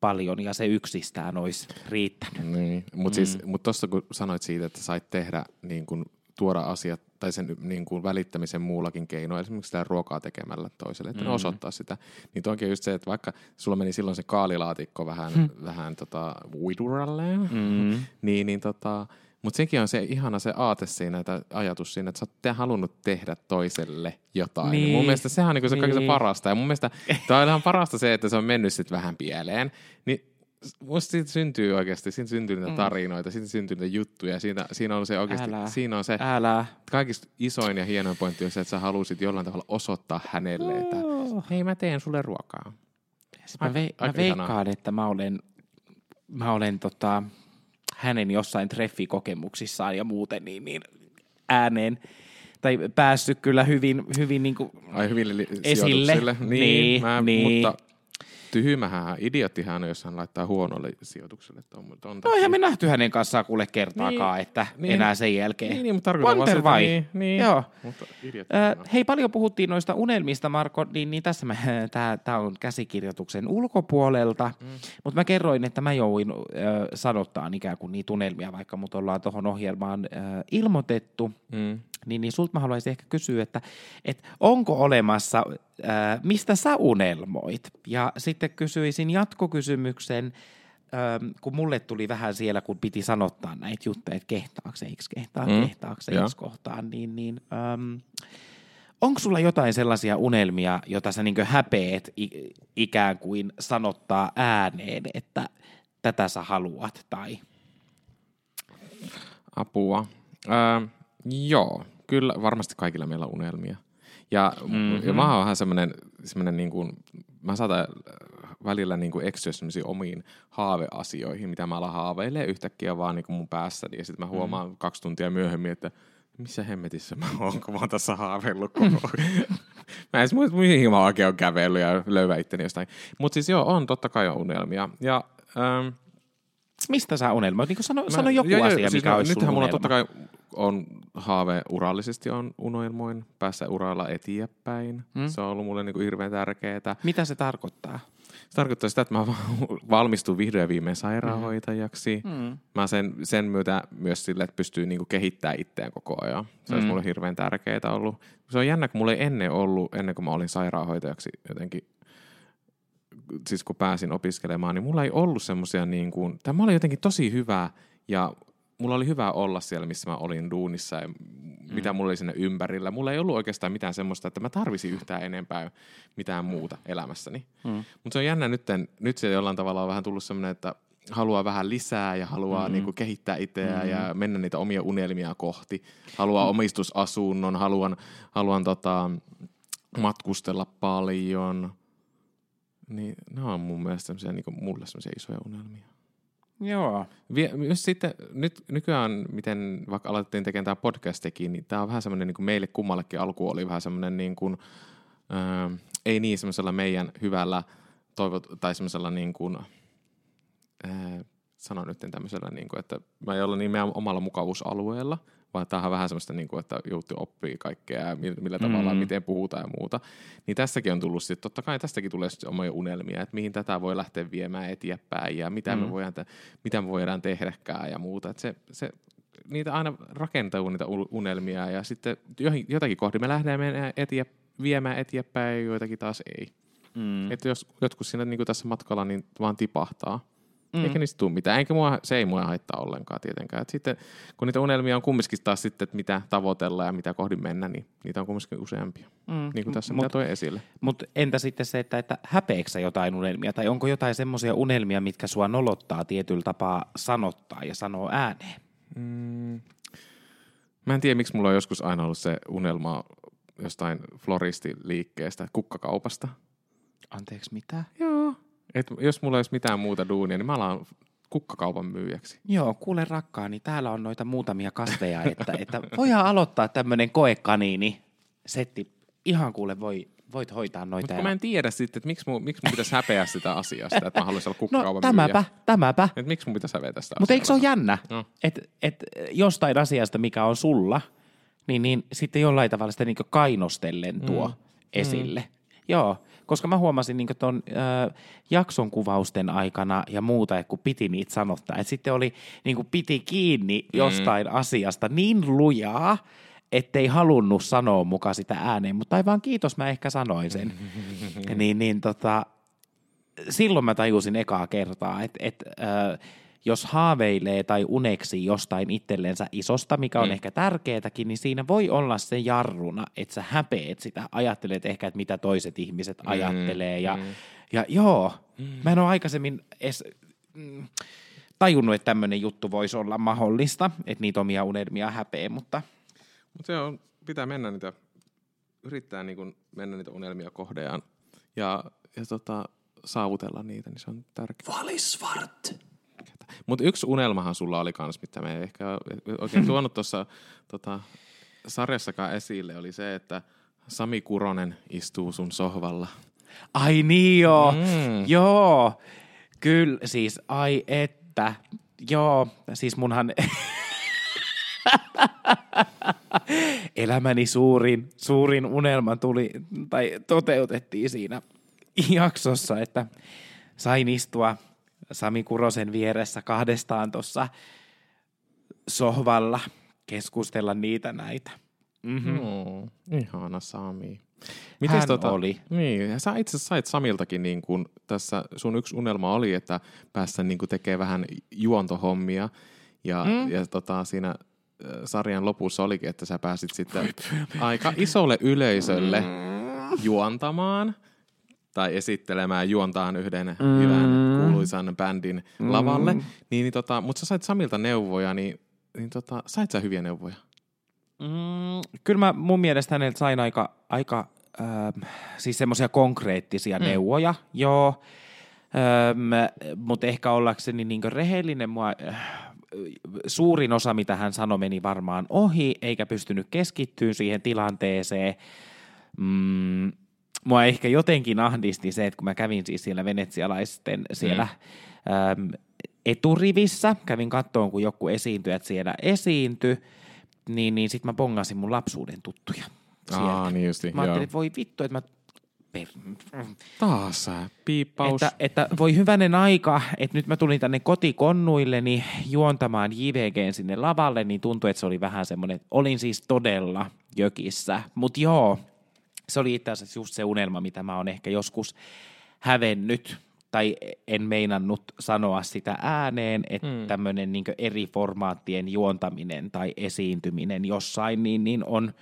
paljon ja se yksistään olisi riittänyt. Niin, mutta siis, mut tuossa kun sanoit siitä, että sait tehdä niin kun, tuoda asiat tai sen niin kuin välittämisen muullakin keinoin, esimerkiksi sitä ruokaa tekemällä toiselle, että mm. ne osoittaa sitä. Niin toki just se, että vaikka sulla meni silloin se kaalilaatikko vähän, hmm. vähän tota, widuralle, Mm. niin, niin tota, mutta sekin on se ihana se aate siinä, tai ajatus siinä, että sä oot te halunnut tehdä toiselle jotain. Niin. Mun mielestä sehän on niinku se Niin. kaikista parasta. Ja mun mielestä toi on ihan parasta se, että se on mennyt sitten vähän pieleen. Niin musta siitä syntyy oikeasti, siitä syntyy niitä tarinoita, siitä syntyy niitä juttuja. Siinä, siinä on se oikeasti, Älä. siinä on se Älä. kaikista isoin ja hienoin pointti on se, että sä halusit jollain tavalla osoittaa hänelle, että hei mä teen sulle ruokaa. Mä, ve, mä veikkaan, että mä olen, mä olen tota, hänen jossain treffikokemuksissaan ja muuten niin, niin ääneen tai päässyt kyllä hyvin, hyvin niin kuin, Ai li- Esille. Niin, Niin, mä, niin. mutta tyhmähän, idioottihan on, jos hän laittaa huonolle sijoitukselle. Ton, ton no eihän me nähty hänen kanssaan kuule kertaakaan, Niin, että niin. enää sen jälkeen. Niin, niin mutta tarkoitan vaan? Niin, niin. Joo. Mutta. Ö, hei, paljon puhuttiin noista unelmista, Marko, niin, niin tässä tämä on käsikirjoituksen ulkopuolelta, mm. mutta mä kerroin, että mä jouin ö, sanottaa ikään kuin niitä unelmia, vaikka mut ollaan tuohon ohjelmaan ö, ilmoitettu, Mm. Niin, niin sulta mä haluaisin ehkä kysyä, että, että onko olemassa, ää, mistä sä unelmoit? Ja sitten kysyisin jatkokysymyksen, ää, kun mulle tuli vähän siellä, kun piti sanottaa näitä juttuja, että kehtaako se, eikö kehtaa, Mm, kehtaako se joo. yksi kohtaan, niin, niin äm, onko sulla jotain sellaisia unelmia, jota sä niin häpeet ikään kuin sanottaa ääneen, että tätä sä haluat, tai Apua. Öö, joo, kyllä varmasti kaikilla meillä on unelmia. Ja, mm-hmm. ja mä oon vähän semmoinen, semmoinen niin kuin, mä saatan äh, välillä niin kuin eksyä semmoisiin omiin haaveasioihin, mitä mä alan haaveilee yhtäkkiä vaan niin kuin mun päässäni. Ja sitten mä huomaan mm. kaksi tuntia myöhemmin, että missä hemmetissä mä oon, kun mä oon tässä haaveillut koko Mä en edes muista, mihin mä oikein oon kävellyt ja löydä itteni jostain. Mutta siis joo, on totta kai on unelmia. Ja, ähm, mistä sä unelmoit? Niin sano, Mä- sano joku joo, asia, siis mikä no, olisi Nythän mulla unelma. totta kai on haave urallisesti on unelmoin päässä uralla eteenpäin. Mm. Se on ollut mulle niinku hirveän tärkeää. Mitä se tarkoittaa? Se tarkoittaa sitä, että mä va- valmistun vihdoin viimein sairaanhoitajaksi. Mm. Mä sen, sen myötä myös sille, että pystyy niinku kehittämään itseään koko ajan. Se olisi Mm. mulle hirveän tärkeää ollut. Se on jännä, kun mulla ei ennen ollut, ennen kuin mä olin sairaanhoitajaksi jotenkin, siis kun pääsin opiskelemaan, niin mulla ei ollut semmoisia niin kuin, tai mä olin jotenkin tosi hyvä ja mulla oli hyvä olla siellä, missä mä olin duunissa ja mitä mulla oli sinne ympärillä. Mulla ei ollut oikeastaan mitään semmoista, että mä tarvisin yhtään enempää mitään muuta elämässäni. Mm. Mutta se on jännä nyt, nyt se jollain tavalla on vähän tullut semmoinen, että haluaa vähän lisää ja haluaa mm-hmm. niinku kehittää itseään mm-hmm. ja mennä niitä omia unelmia kohti. Haluaa mm-hmm. omistusasunnon, haluan, haluan tota, matkustella paljon. Niin ne on mun mielestä semmosia, niinku mulle semmoisia isoja unelmia. Joo. Vie, myös sitten nyt, nykyään, miten vaikka alettiin tekemään tämä podcastikin, niin tämä on vähän semmoinen, niin kuin meille kummallekin alku oli vähän semmoinen, niin kuin, ää, ei niin semmoisella meidän hyvällä toivot, tai semmoisella niin kuin, ää, sanon nyt tämmöisellä, niin kuin, että mä ei olla niin meidän omalla mukavuusalueella, vaan tämä on vähän semmoista, niin kuin, että joutuu oppii kaikkea ja millä, tavalla, Mm. miten puhutaan ja muuta. Niin tässäkin on tullut sitten, totta kai tästäkin tulee sitten omia unelmia, että mihin tätä voi lähteä viemään eteenpäin ja mitä, mm. me, voidaan mitä me voidaan tehdäkään ja muuta. Että se, se, niitä aina rakentuu niitä unelmia ja sitten jotakin kohdin me lähdemme etie, viemään eteenpäin ja joitakin taas ei. Mm. Että jos jotkut siinä niin tässä matkalla niin vaan tipahtaa. Mm. Eikä niistä tule mitään. Eikä mua, se ei mua haittaa ollenkaan tietenkään. Et sitten, kun niitä unelmia on kumminkin taas sitten, että mitä tavoitella ja mitä kohdin mennä, niin niitä on kumminkin useampia. Mm. Niin kuin tässä, mut, mitä toi esille. Mutta entä sitten se, että, että häpeeksä jotain unelmia? Tai onko jotain semmoisia unelmia, mitkä sua nolottaa tietyllä tapaa sanottaa ja sanoa ääneen? Mm. Mä en tiedä, miksi mulla on joskus aina ollut se unelma jostain floristiliikkeestä, kukkakaupasta. Anteeksi, mitä? Joo. Et jos mulla ei olisi mitään muuta duunia, niin mä alan kukkakaupan myyjäksi. Joo, kuule rakkaani, täällä on noita muutamia kasveja, että, että voidaan aloittaa tämmöinen koekaniini setti. Ihan kuule, voi, voit hoitaa noita. Mutta ja... mä en tiedä sitten, että miksi mun, miksi mun pitäisi häpeä sitä asiasta, että mä haluaisin olla no, kukkakaupan no, tämäpä, myyjä. tämäpä. Et miksi mun pitäisi häveä tästä Mutta eikö se ole jännä, no. että et jostain asiasta, mikä on sulla, niin, niin sitten jollain tavalla sitä niin kainostellen tuo mm. esille. Mm. Joo, koska mä huomasin niin tuon äh, jakson kuvausten aikana ja muuta, kun piti niitä sanottaa. Että sitten oli, niin kuin piti kiinni mm. jostain asiasta niin lujaa, ettei halunnut sanoa mukaan sitä ääneen, mutta aivan kiitos, mä ehkä sanoin sen. niin, niin tota, silloin mä tajusin ekaa kertaa, että et, äh, jos haaveilee tai uneksi jostain itsellensä isosta, mikä on mm. ehkä tärkeätäkin, niin siinä voi olla se jarruna, että sä häpeet sitä, ajattelet ehkä, että mitä toiset ihmiset mm. ajattelee. Ja, mm. ja joo, mm. mä en ole aikaisemmin edes mm, tajunnut, että tämmöinen juttu voisi olla mahdollista, että niitä omia unelmia häpeä, mutta... Mutta se on, pitää mennä niitä, yrittää niin kuin mennä niitä unelmia kohdejaan ja, ja tota, saavutella niitä, niin se on tärkeää. Valisvart. Mutta yksi unelmahan sulla oli kans, mitä me ei ehkä oikein tuonut tuossa tota, sarjassakaan esille, oli se, että Sami Kuronen istuu sun sohvalla. Ai niin joo, mm. joo. Kyllä, siis ai että. Joo, siis munhan elämäni suurin, suurin unelma tuli, tai toteutettiin siinä jaksossa, että sain istua Sami Kurosen vieressä kahdestaan tuossa sohvalla keskustella niitä näitä. Mm-hmm. Mm, ihana Sami. Mites Hän tota, oli. Niin, sä itse sait Samiltakin niin kun tässä, sun yksi unelma oli, että päässä niin tekee vähän juontohommia. Ja, mm. ja tota, siinä sarjan lopussa olikin, että sä pääsit sitten aika isolle yleisölle mm. juontamaan – tai esittelemään juontaan yhden mm. hyvän kuuluisan bändin mm. lavalle. Niin, niin tota, mutta sä sait Samilta neuvoja, niin, niin tota, sait sä hyviä neuvoja? Mm, kyllä mä mun mielestä häneltä sain aika, aika äh, siis semmoisia konkreettisia mm. neuvoja, joo. Ähm, mutta ehkä ollakseni niin rehellinen, mua, äh, suurin osa, mitä hän sanoi, meni varmaan ohi, eikä pystynyt keskittyä siihen tilanteeseen. Mm, mua ehkä jotenkin ahdisti se, että kun mä kävin siis siellä venetsialaisten siellä mm. äm, eturivissä, kävin kattoon, kun joku esiintyjät siellä esiintyi, niin, niin sitten mä bongasin mun lapsuuden tuttuja. Sieltä. Aa, niin justi, mä ajattelin, että voi vittu, että mä Per... Taas piippaus. Että, että voi hyvänen aika, että nyt mä tulin tänne kotikonnuilleni juontamaan JVGn sinne lavalle, niin tuntui, että se oli vähän semmoinen, olin siis todella jökissä. Mutta joo, se oli itse asiassa just se unelma, mitä mä oon ehkä joskus hävennyt tai en meinannut sanoa sitä ääneen, että mm. tämmöinen niin eri formaattien juontaminen tai esiintyminen jossain niin, niin on,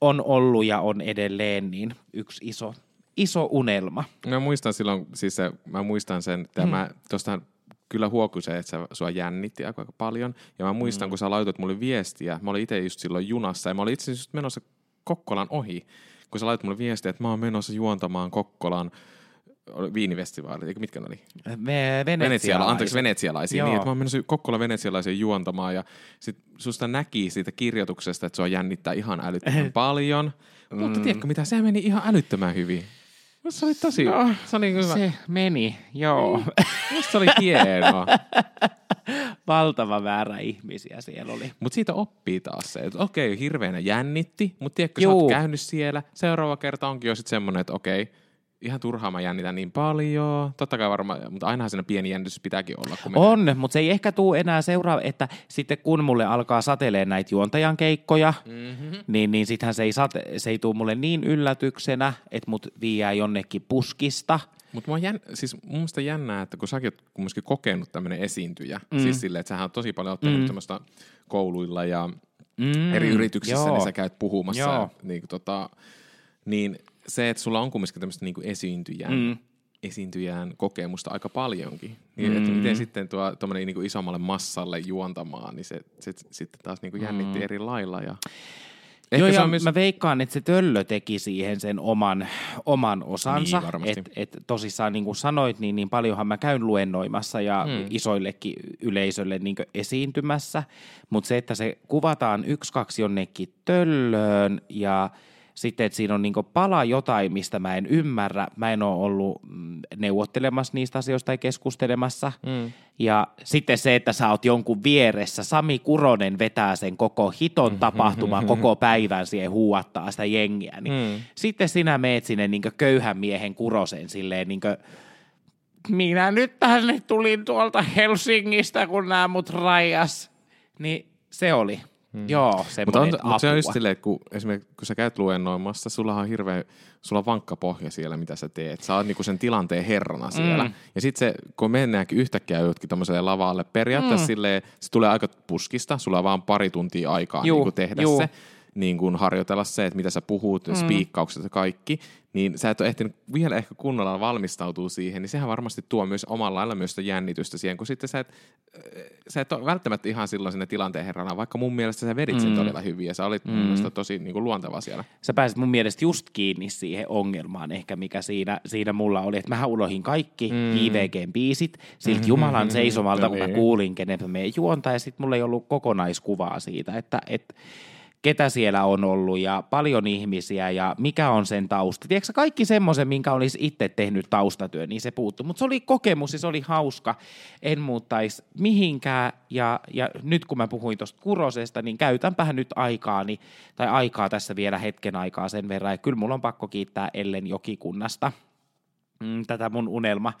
on ollut ja on edelleen niin yksi iso, iso unelma. Mä muistan silloin, siis se, mä muistan sen, että mm. mä tuosta kyllä huokui se, että sua jännitti aika paljon. Ja mä muistan, mm. kun sä laitoit mulle viestiä, mä olin itse just silloin junassa ja mä olin itse asiassa menossa Kokkolan ohi, kun sä laitat mulle viestiä, että mä oon menossa juontamaan Kokkolan viinifestivaali, eikö mitkä ne oli? Ve- Venetsiala, anteeksi, venetsialaisia. Niin, että mä oon menossa Kokkola venetsialaisia juontamaan ja sit susta näki siitä kirjoituksesta, että sua jännittää ihan älyttömän paljon. Mm. Mutta tiedätkö mitä, se meni ihan älyttömän hyvin. Se oli tosi, no, se oli hyvä. Se meni, joo. se oli hienoa. Valtava väärä ihmisiä siellä oli. Mutta siitä oppii taas se, että okei, hirveänä jännitti, mutta tiedätkö, Juu. sä oot käynyt siellä. Seuraava kerta onkin jo sitten semmoinen, että okei, ihan turhaa mä jännitän niin paljon. Totta kai varmaan, mutta ainahan siinä pieni jännitys pitääkin olla. Kun on, mutta se ei ehkä tule enää seuraa, että sitten kun mulle alkaa satelee näitä juontajan keikkoja, mm-hmm. niin, niin sittenhän se ei, sate, se ei tule mulle niin yllätyksenä, että mut viiää jonnekin puskista – Mutta mua jän, siis mun mielestä jännää, että kun säkin oot kumminkin kokenut tämmöinen esiintyjä, mm. siis silleen, että sähän on tosi paljon ottanut mm. tämmöistä kouluilla ja mm. eri yrityksissä, joo. niin sä käyt puhumassa. Joo. Niin, tota, niin se, että sulla on kumminkin tämmöistä niin esiintyjän, mm. esiintyjän kokemusta aika paljonkin, niin mm. että miten sitten tuo niin isommalle massalle juontamaan, niin se, se, se sitten taas niin jännitti mm. eri lailla. Ja... Ehkä Joo, ja myös... mä veikkaan, että se töllö teki siihen sen oman, oman osansa. Niin, et, et tosissaan niin kuin sanoit, niin, niin paljonhan mä käyn luennoimassa ja hmm. isoillekin yleisölle niin esiintymässä. Mutta se, että se kuvataan yksi, kaksi jonnekin töllöön ja – sitten, että siinä on niin pala jotain, mistä mä en ymmärrä. Mä en ole ollut mm, neuvottelemassa niistä asioista tai keskustelemassa. Mm. Ja sitten se, että sä oot jonkun vieressä. Sami Kuronen vetää sen koko hiton tapahtuman koko päivän siihen huuattaa sitä jengiä. Niin mm. Sitten sinä meet sinne niin köyhän miehen Kurosen silleen niin minä nyt tänne tulin tuolta Helsingistä, kun nämä mut rajas. Niin se oli. Hmm. Joo, mutta, on, mutta se on just silleen, että kun, esimerkiksi kun sä käyt luennoimassa, sulla on hirveä, sulla on vankka pohja siellä, mitä sä teet. Sä oot niinku sen tilanteen herrana siellä. Mm. Ja sitten se, kun mennäänkin yhtäkkiä jotkin tommoselle lavalle, periaatteessa mm. silleen, se tulee aika puskista, sulla on vaan pari tuntia aikaa Juh, niin tehdä Juh. se niin kuin harjoitella se, että mitä sä puhut, mm. spiikkaukset ja kaikki, niin sä et ole ehtinyt vielä ehkä kunnolla valmistautua siihen, niin sehän varmasti tuo myös omalla lailla myös sitä jännitystä siihen, kun sitten sä et, äh, sä et ole välttämättä ihan silloin sinne tilanteen herrana, vaikka mun mielestä sä vedit sen mm. todella hyvin ja sä olit mm. mun mielestä tosi niin kuin luonteva siellä. Sä pääsit mun mielestä just kiinni siihen ongelmaan ehkä, mikä siinä, siinä mulla oli, että mä ulohin kaikki mm. JVGn biisit siltä mm-hmm. Jumalan seisomalta, no kun niin. mä kuulin, kenen mä menen juonta ja sitten mulla ei ollut kokonaiskuvaa siitä, että, että ketä siellä on ollut ja paljon ihmisiä ja mikä on sen tausta. Tiedätkö kaikki semmoisen, minkä olisi itse tehnyt taustatyö, niin se puuttuu. Mutta se oli kokemus ja se oli hauska. En muuttaisi mihinkään ja, ja nyt kun mä puhuin tuosta Kurosesta, niin käytänpähän nyt aikaani, tai aikaa tässä vielä hetken aikaa sen verran. Ja kyllä mulla on pakko kiittää Ellen Jokikunnasta mm, tätä mun unelma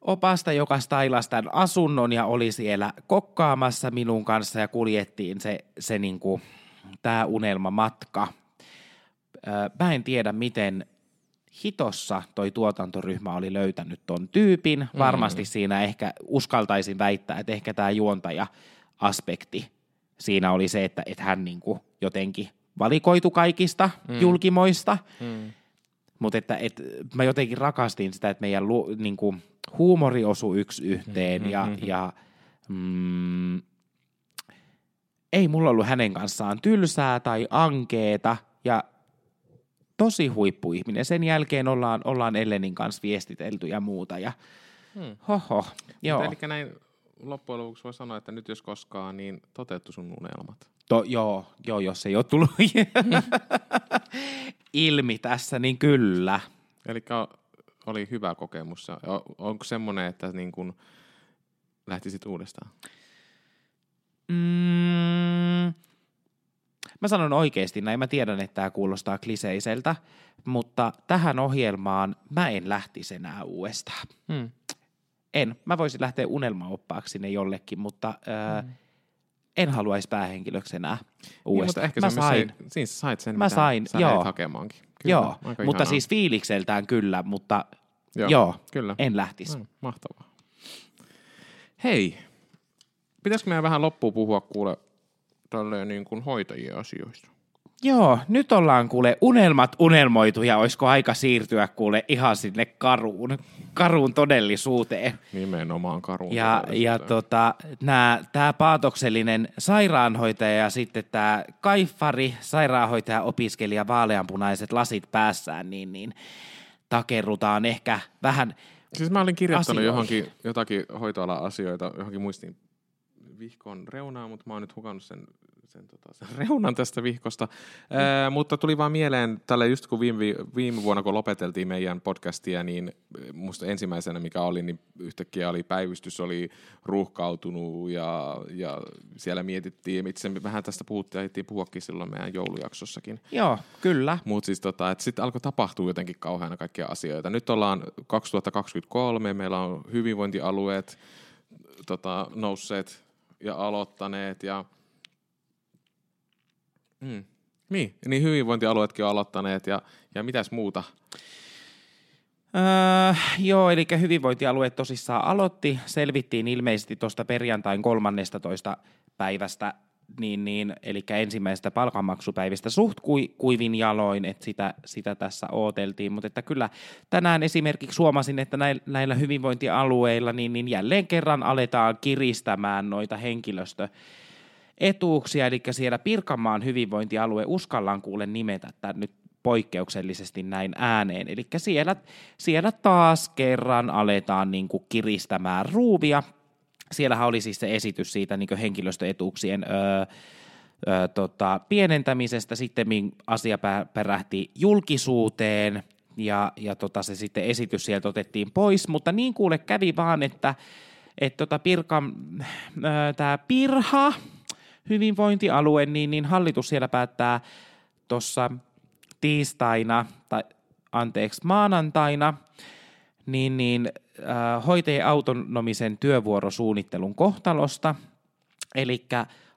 opasta, joka stailasi tämän asunnon ja oli siellä kokkaamassa minun kanssa ja kuljettiin se, se niinku, tämä unelmamatka. Mä en tiedä, miten hitossa toi tuotantoryhmä oli löytänyt ton tyypin. Mm. Varmasti siinä ehkä uskaltaisin väittää, että ehkä tämä juontaja-aspekti siinä oli se, että, että hän niinku jotenkin valikoitu kaikista mm. julkimoista. Mm. Mutta että, että mä jotenkin rakastin sitä, että meidän lu, niinku, huumori osui yksi yhteen mm-hmm. ja, ja mm, ei mulla ollut hänen kanssaan tylsää tai ankeeta ja tosi huippuihminen. Sen jälkeen ollaan, ollaan Ellenin kanssa viestitelty ja muuta ja hmm. hoho. Joo. Eli näin loppujen lopuksi voi sanoa, että nyt jos koskaan, niin toteuttu sun unelmat. To, joo, joo, jos ei ole tullut ilmi tässä, niin kyllä. Eli oli hyvä kokemus. Onko semmoinen, että niin kun lähtisit uudestaan? Mm, mä sanon oikeasti näin, mä tiedän, että tämä kuulostaa kliseiseltä, mutta tähän ohjelmaan mä en lähtisi enää uudestaan. Hmm. En. Mä voisin lähteä unelmaoppaaksi sinne jollekin, mutta äh, hmm. En haluaisi päähenkilöksi enää uudestaan. Niin, mutta ehkä mä sain. Se, siis sait sen, mä sain, sä joo. hakemaankin. Kyllä, joo, mutta ihanaa. siis fiilikseltään kyllä, mutta Joo, Joo kyllä. en lähtisi. No, mahtavaa. Hei, pitäisikö meidän vähän loppuun puhua kuule tälleen niin kuin hoitajien asioista? Joo, nyt ollaan kuule unelmat unelmoitu ja olisiko aika siirtyä kuule ihan sinne karuun, karuun todellisuuteen. Nimenomaan karuun Ja, ja tota, tämä paatoksellinen sairaanhoitaja ja sitten tämä kaifari, sairaanhoitaja, opiskelija, vaaleanpunaiset lasit päässään, niin, niin takerrutaan ehkä vähän Siis mä olin kirjoittanut johonkin, jotakin hoitoala-asioita, johonkin muistin vihkon reunaa, mutta mä oon nyt hukannut sen sen, tota, sen reunan tästä vihkosta. Mm. Ää, mutta tuli vaan mieleen, tällä just kun viime, viime vuonna kun lopeteltiin meidän podcastia, niin musta ensimmäisenä mikä oli, niin yhtäkkiä oli päivystys, oli ruuhkautunut ja, ja siellä mietittiin, itse vähän tästä puhuttiin, ja puhuakin silloin meidän joulujaksossakin. Joo, kyllä. Mutta siis tota, että sitten alkoi tapahtua jotenkin kauheana kaikkia asioita. Nyt ollaan 2023, meillä on hyvinvointialueet tota, nousseet ja aloittaneet ja Mm. Niin, niin hyvinvointialueetkin on aloittaneet ja, ja mitäs muuta? Öö, joo, eli hyvinvointialueet tosissaan aloitti. Selvittiin ilmeisesti tuosta perjantain 13. päivästä, niin, niin, eli ensimmäisestä palkanmaksupäivistä suht kui, kuivin jaloin, että sitä, sitä tässä ooteltiin. Mutta että kyllä tänään esimerkiksi huomasin, että näillä hyvinvointialueilla niin, niin jälleen kerran aletaan kiristämään noita henkilöstö etuuksia, eli siellä Pirkanmaan hyvinvointialue uskallaan kuule nimetä että nyt poikkeuksellisesti näin ääneen. Eli siellä, siellä taas kerran aletaan niin kuin kiristämään ruuvia. Siellähän oli siis se esitys siitä niin henkilöstöetuuksien öö, öö, tota, pienentämisestä, sitten asia perähti julkisuuteen, ja, ja tota, se sitten esitys sieltä otettiin pois, mutta niin kuule kävi vaan, että et tota Pirka, öö, tämä Pirha, hyvinvointialue, niin, niin hallitus siellä päättää tuossa tiistaina, tai anteeksi, maanantaina, niin, niin äh, hoitajien autonomisen työvuorosuunnittelun kohtalosta, eli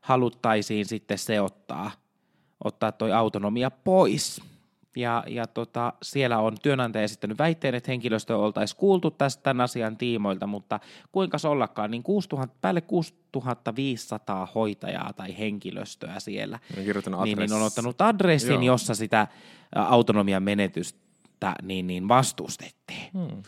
haluttaisiin sitten se ottaa, ottaa toi autonomia pois. Ja, ja tota, siellä on työnantaja esittänyt väitteen, että henkilöstö oltaisiin kuultu tästä tämän asian tiimoilta, mutta kuinka se ollakaan, niin 6000, päälle 6500 hoitajaa tai henkilöstöä siellä, niin, niin on ottanut adressin, Joo. jossa sitä autonomian menetystä niin, niin vastustettiin. Hmm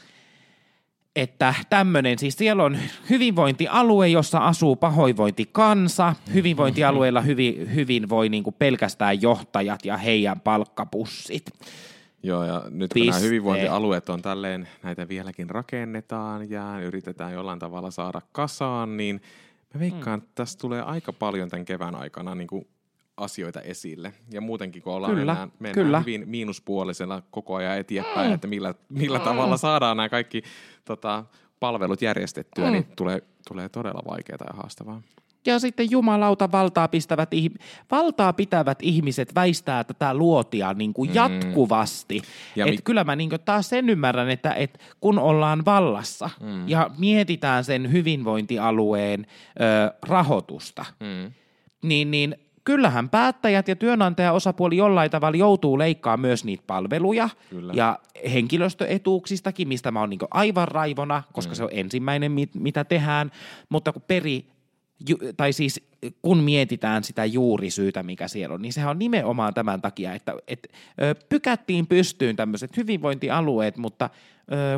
että tämmöinen, siis siellä on hyvinvointialue, jossa asuu pahoinvointikansa. Hyvinvointialueella hyvin, hyvin voi niin kuin pelkästään johtajat ja heidän palkkapussit. Joo, ja nyt kun nämä hyvinvointialueet on tälleen, näitä vieläkin rakennetaan ja yritetään jollain tavalla saada kasaan, niin mä veikkaan, mm. että tässä tulee aika paljon tämän kevään aikana niin kuin asioita esille. Ja muutenkin, kun ollaan kyllä, mennään, mennään kyllä. hyvin miinuspuolisella koko ajan eteenpäin, mm. että millä, millä mm. tavalla saadaan nämä kaikki tota, palvelut järjestettyä, mm. niin tulee, tulee todella vaikeaa ja haastavaa. Ja sitten jumalauta valtaa, pistävät, valtaa pitävät ihmiset väistää tätä luotia niin kuin mm. jatkuvasti. Ja et mi- kyllä mä niin kuin taas sen ymmärrän, että et kun ollaan vallassa mm. ja mietitään sen hyvinvointialueen ö, rahoitusta, mm. niin, niin – kyllähän päättäjät ja työnantajaosapuoli jollain tavalla joutuu leikkaamaan myös niitä palveluja Kyllä. ja henkilöstöetuuksistakin, mistä mä oon niin aivan raivona, koska mm. se on ensimmäinen, mit, mitä tehdään, mutta kun peri, ju, tai siis kun mietitään sitä juurisyytä, mikä siellä on, niin sehän on nimenomaan tämän takia, että, että pykättiin pystyyn tämmöiset hyvinvointialueet, mutta –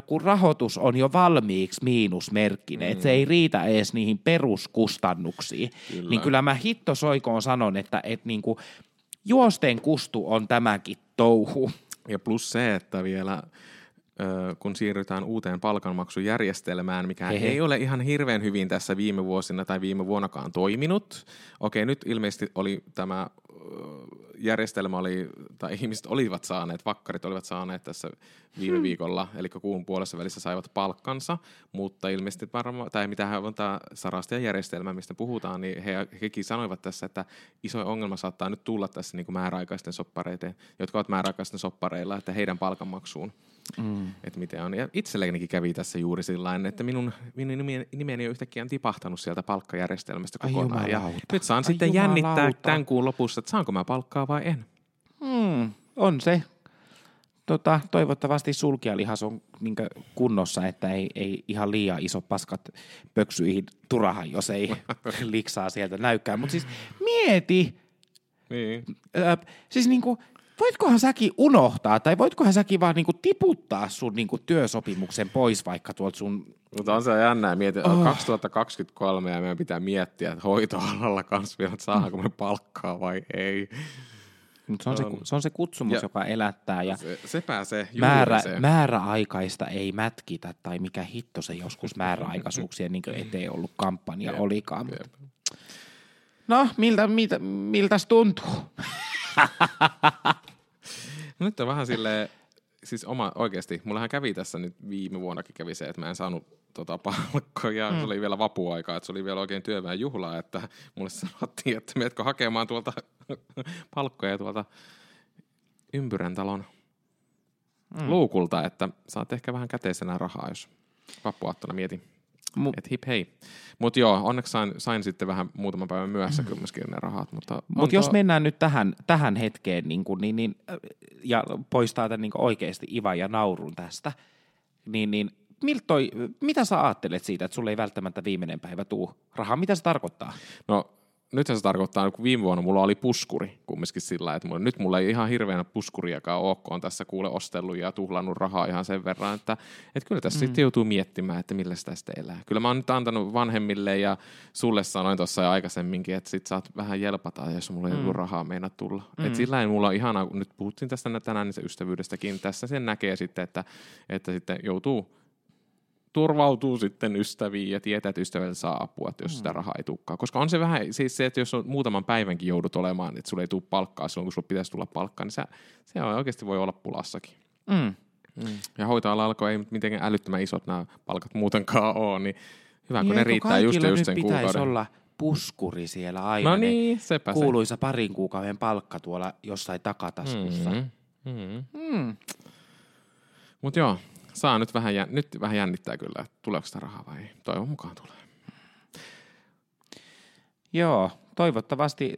kun rahoitus on jo valmiiksi miinusmerkkinen, mm. että se ei riitä edes niihin peruskustannuksiin, kyllä. niin kyllä mä hittosoikoon sanon, että, että niin kuin juosten kustu on tämäkin touhu. Ja plus se, että vielä kun siirrytään uuteen palkanmaksujärjestelmään, mikä Hehe. ei ole ihan hirveän hyvin tässä viime vuosina tai viime vuonnakaan toiminut. Okei, nyt ilmeisesti oli tämä järjestelmä oli, tai ihmiset olivat saaneet, vakkarit olivat saaneet tässä viime hmm. viikolla, eli kuun puolessa välissä saivat palkkansa, mutta ilmeisesti varmaan, tai mitä on tämä järjestelmä, mistä puhutaan, niin he, hekin sanoivat tässä, että iso ongelma saattaa nyt tulla tässä niin kuin määräaikaisten soppareiden, jotka ovat määräaikaisten soppareilla, että heidän palkanmaksuun. Mm. Että miten on. Ja itsellenikin kävi tässä juuri sillä että minun, minun nimeni on yhtäkkiä tipahtanut sieltä palkkajärjestelmästä kokonaan. Ja nyt saan Ai sitten jännittää lauta. tämän kuun lopussa, että saanko mä palkkaa vai en. Mm, on se. Tota, toivottavasti sulkijalihas on niin kunnossa, että ei, ei ihan liian iso paskat pöksyihin turahan, jos ei liksaa sieltä näykään. Mutta siis mieti, niin. Ö, siis niin kuin, voitkohan säkin unohtaa, tai voitkohan säkin vaan niinku tiputtaa sun niinku työsopimuksen pois vaikka tuolta sun... Mutta on se jännää, mietin, oh. 2023 ja meidän pitää miettiä, että hoitoalalla kanssa vielä, että saadaanko me palkkaa vai ei. Mutta se, on se, se on se kutsumus, ja joka elättää. Ja se, se pääsee määrä, se. Määräaikaista ei mätkitä, tai mikä hitto se joskus määräaikaisuuksien niin eteen ollut kampanja Jep. olikaan. Jep. No, miltä, miltä, miltäs tuntuu? nyt on vähän silleen, siis oma, oikeasti, mullahan kävi tässä nyt viime vuonnakin kävi se, että mä en saanut tota palkkoja, mm. se oli vielä vapuaikaa, että se oli vielä oikein työväen juhlaa, että mulle sanottiin, että meetkö hakemaan tuolta palkkoja tuolta ympyrän talon mm. luukulta, että saat ehkä vähän käteisenä rahaa, jos vappuaattona mietin. Mu- Et hip hei. Mutta joo, onneksi sain, sain sitten vähän muutaman päivän myöhässä myöskin ne rahat. Mutta Mut jos mennään nyt tähän, tähän hetkeen niin kun, niin, niin, ja poistaa tämän niin oikeasti ivan ja naurun tästä, niin, niin toi, mitä sä ajattelet siitä, että sulle ei välttämättä viimeinen päivä tuu rahaa? Mitä se tarkoittaa? No nyt se tarkoittaa, että viime vuonna mulla oli puskuri kumminkin sillä, että mulla, nyt mulla ei ihan hirveänä puskuriakaan ole, on tässä kuule ostellut ja tuhlannut rahaa ihan sen verran, että, että kyllä tässä mm. sitten joutuu miettimään, että millä sitä sitten elää. Kyllä mä oon nyt antanut vanhemmille ja sulle sanoin tuossa jo aikaisemminkin, että sit saat vähän jelpata, jos mulla ei mm. ollut rahaa meina tulla. Mm. Et sillä ei mulla on ihanaa, kun nyt puhuttiin tästä tänään niin se ystävyydestäkin, tässä sen näkee sitten, että, että sitten joutuu turvautuu sitten ystäviin ja tietää, että ystävältä saa apua, että jos mm. sitä rahaa ei tulekaan. Koska on se vähän, siis se, että jos on muutaman päivänkin joudut olemaan, että sulle ei tule palkkaa silloin, kun sulla pitäisi tulla palkkaa, niin se, se on oikeasti voi olla pulassakin. Mm. Mm. Ja hoitoala alkoi ei mitenkään älyttömän isot nämä palkat muutenkaan ole, niin hyvä, kun niin, ne riittää just, just sen kuukauden. olla puskuri siellä aina. No niin, sepä Kuuluisa se. parin kuukauden palkka tuolla jossain takataskussa. Mm-hmm. Mm-hmm. Mm. Mutta joo, saa nyt vähän, nyt vähän jännittää kyllä, että tuleeko sitä rahaa vai ei. Toivon mukaan tulee. Joo, toivottavasti,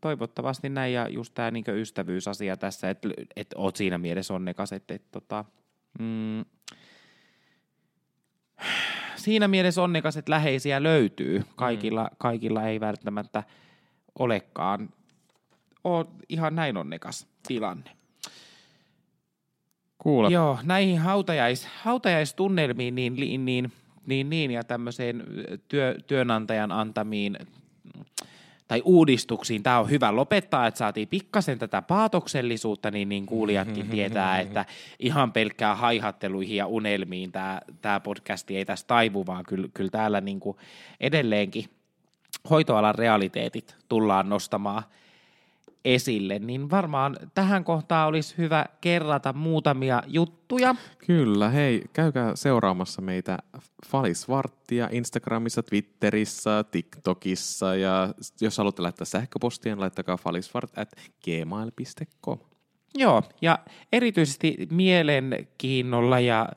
toivottavasti näin ja just tämä niin ystävyysasia tässä, että et oot siinä mielessä onnekas, että et, tota, mm, siinä mielessä onnekas, että läheisiä löytyy. Kaikilla, mm. kaikilla ei välttämättä olekaan. Oot ihan näin onnekas tilanne. Kuule. Joo, näihin hautajais, hautajaistunnelmiin niin, niin, niin, niin, niin ja tämmöiseen työ, työnantajan antamiin tai uudistuksiin. Tämä on hyvä lopettaa, että saatiin pikkasen tätä paatoksellisuutta, niin, niin kuulijatkin tietää, että ihan pelkkää haihatteluihin ja unelmiin tämä, tämä podcasti ei tästä taivu, vaan kyllä, kyllä täällä niin kuin edelleenkin hoitoalan realiteetit tullaan nostamaan – esille, niin varmaan tähän kohtaan olisi hyvä kerrata muutamia juttuja. Kyllä, hei, käykää seuraamassa meitä Falisvarttia Instagramissa, Twitterissä, TikTokissa ja jos haluatte laittaa sähköpostia, niin laittakaa falisvart at gmail.com. Joo, ja erityisesti mielenkiinnolla ja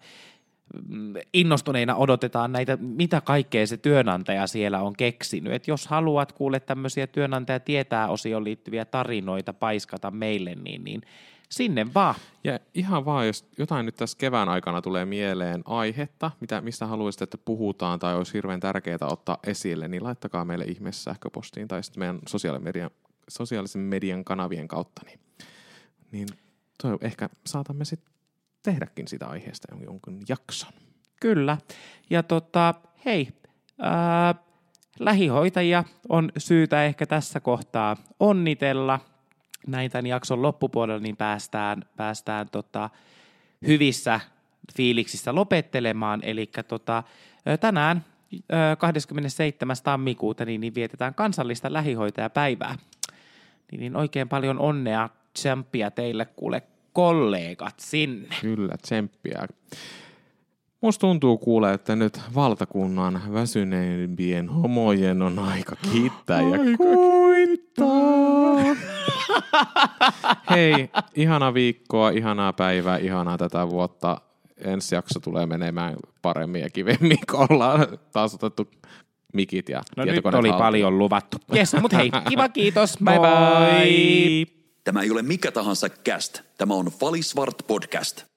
innostuneina odotetaan näitä, mitä kaikkea se työnantaja siellä on keksinyt. Et jos haluat kuulla tämmöisiä työnantaja tietää osioon liittyviä tarinoita paiskata meille, niin, niin sinne vaan. Ja ihan vaan, jos jotain nyt tässä kevään aikana tulee mieleen aihetta, mitä, mistä haluaisitte, että puhutaan tai olisi hirveän tärkeää ottaa esille, niin laittakaa meille ihmeessä sähköpostiin tai sitten meidän sosiaalisen median, sosiaalisen median kanavien kautta. Niin, niin toi, ehkä saatamme sitten tehdäkin sitä aiheesta jonkun jakson. Kyllä. Ja tota, hei, ää, lähihoitajia on syytä ehkä tässä kohtaa onnitella. Näin tämän jakson loppupuolella niin päästään, päästään tota, hyvissä fiiliksissä lopettelemaan. Eli tota, tänään 27. tammikuuta niin, niin vietetään kansallista lähihoitajapäivää. Niin, niin oikein paljon onnea, tsemppiä teille kuule kollegat sinne. Kyllä, tsemppiä. Musta tuntuu kuule, että nyt valtakunnan väsyneimpien homojen on aika kiittää aika ja kuittaa. Hei, ihana viikkoa, ihanaa päivää, ihanaa tätä vuotta. Ensi jakso tulee menemään paremmin ja kivemmin, kun ollaan taas otettu mikit ja No nyt oli haltuun. paljon luvattu. Jes, mutta hei, kiva kiitos, bye bye. Tämä ei ole mikä tahansa cast. Tämä on Falisvart podcast.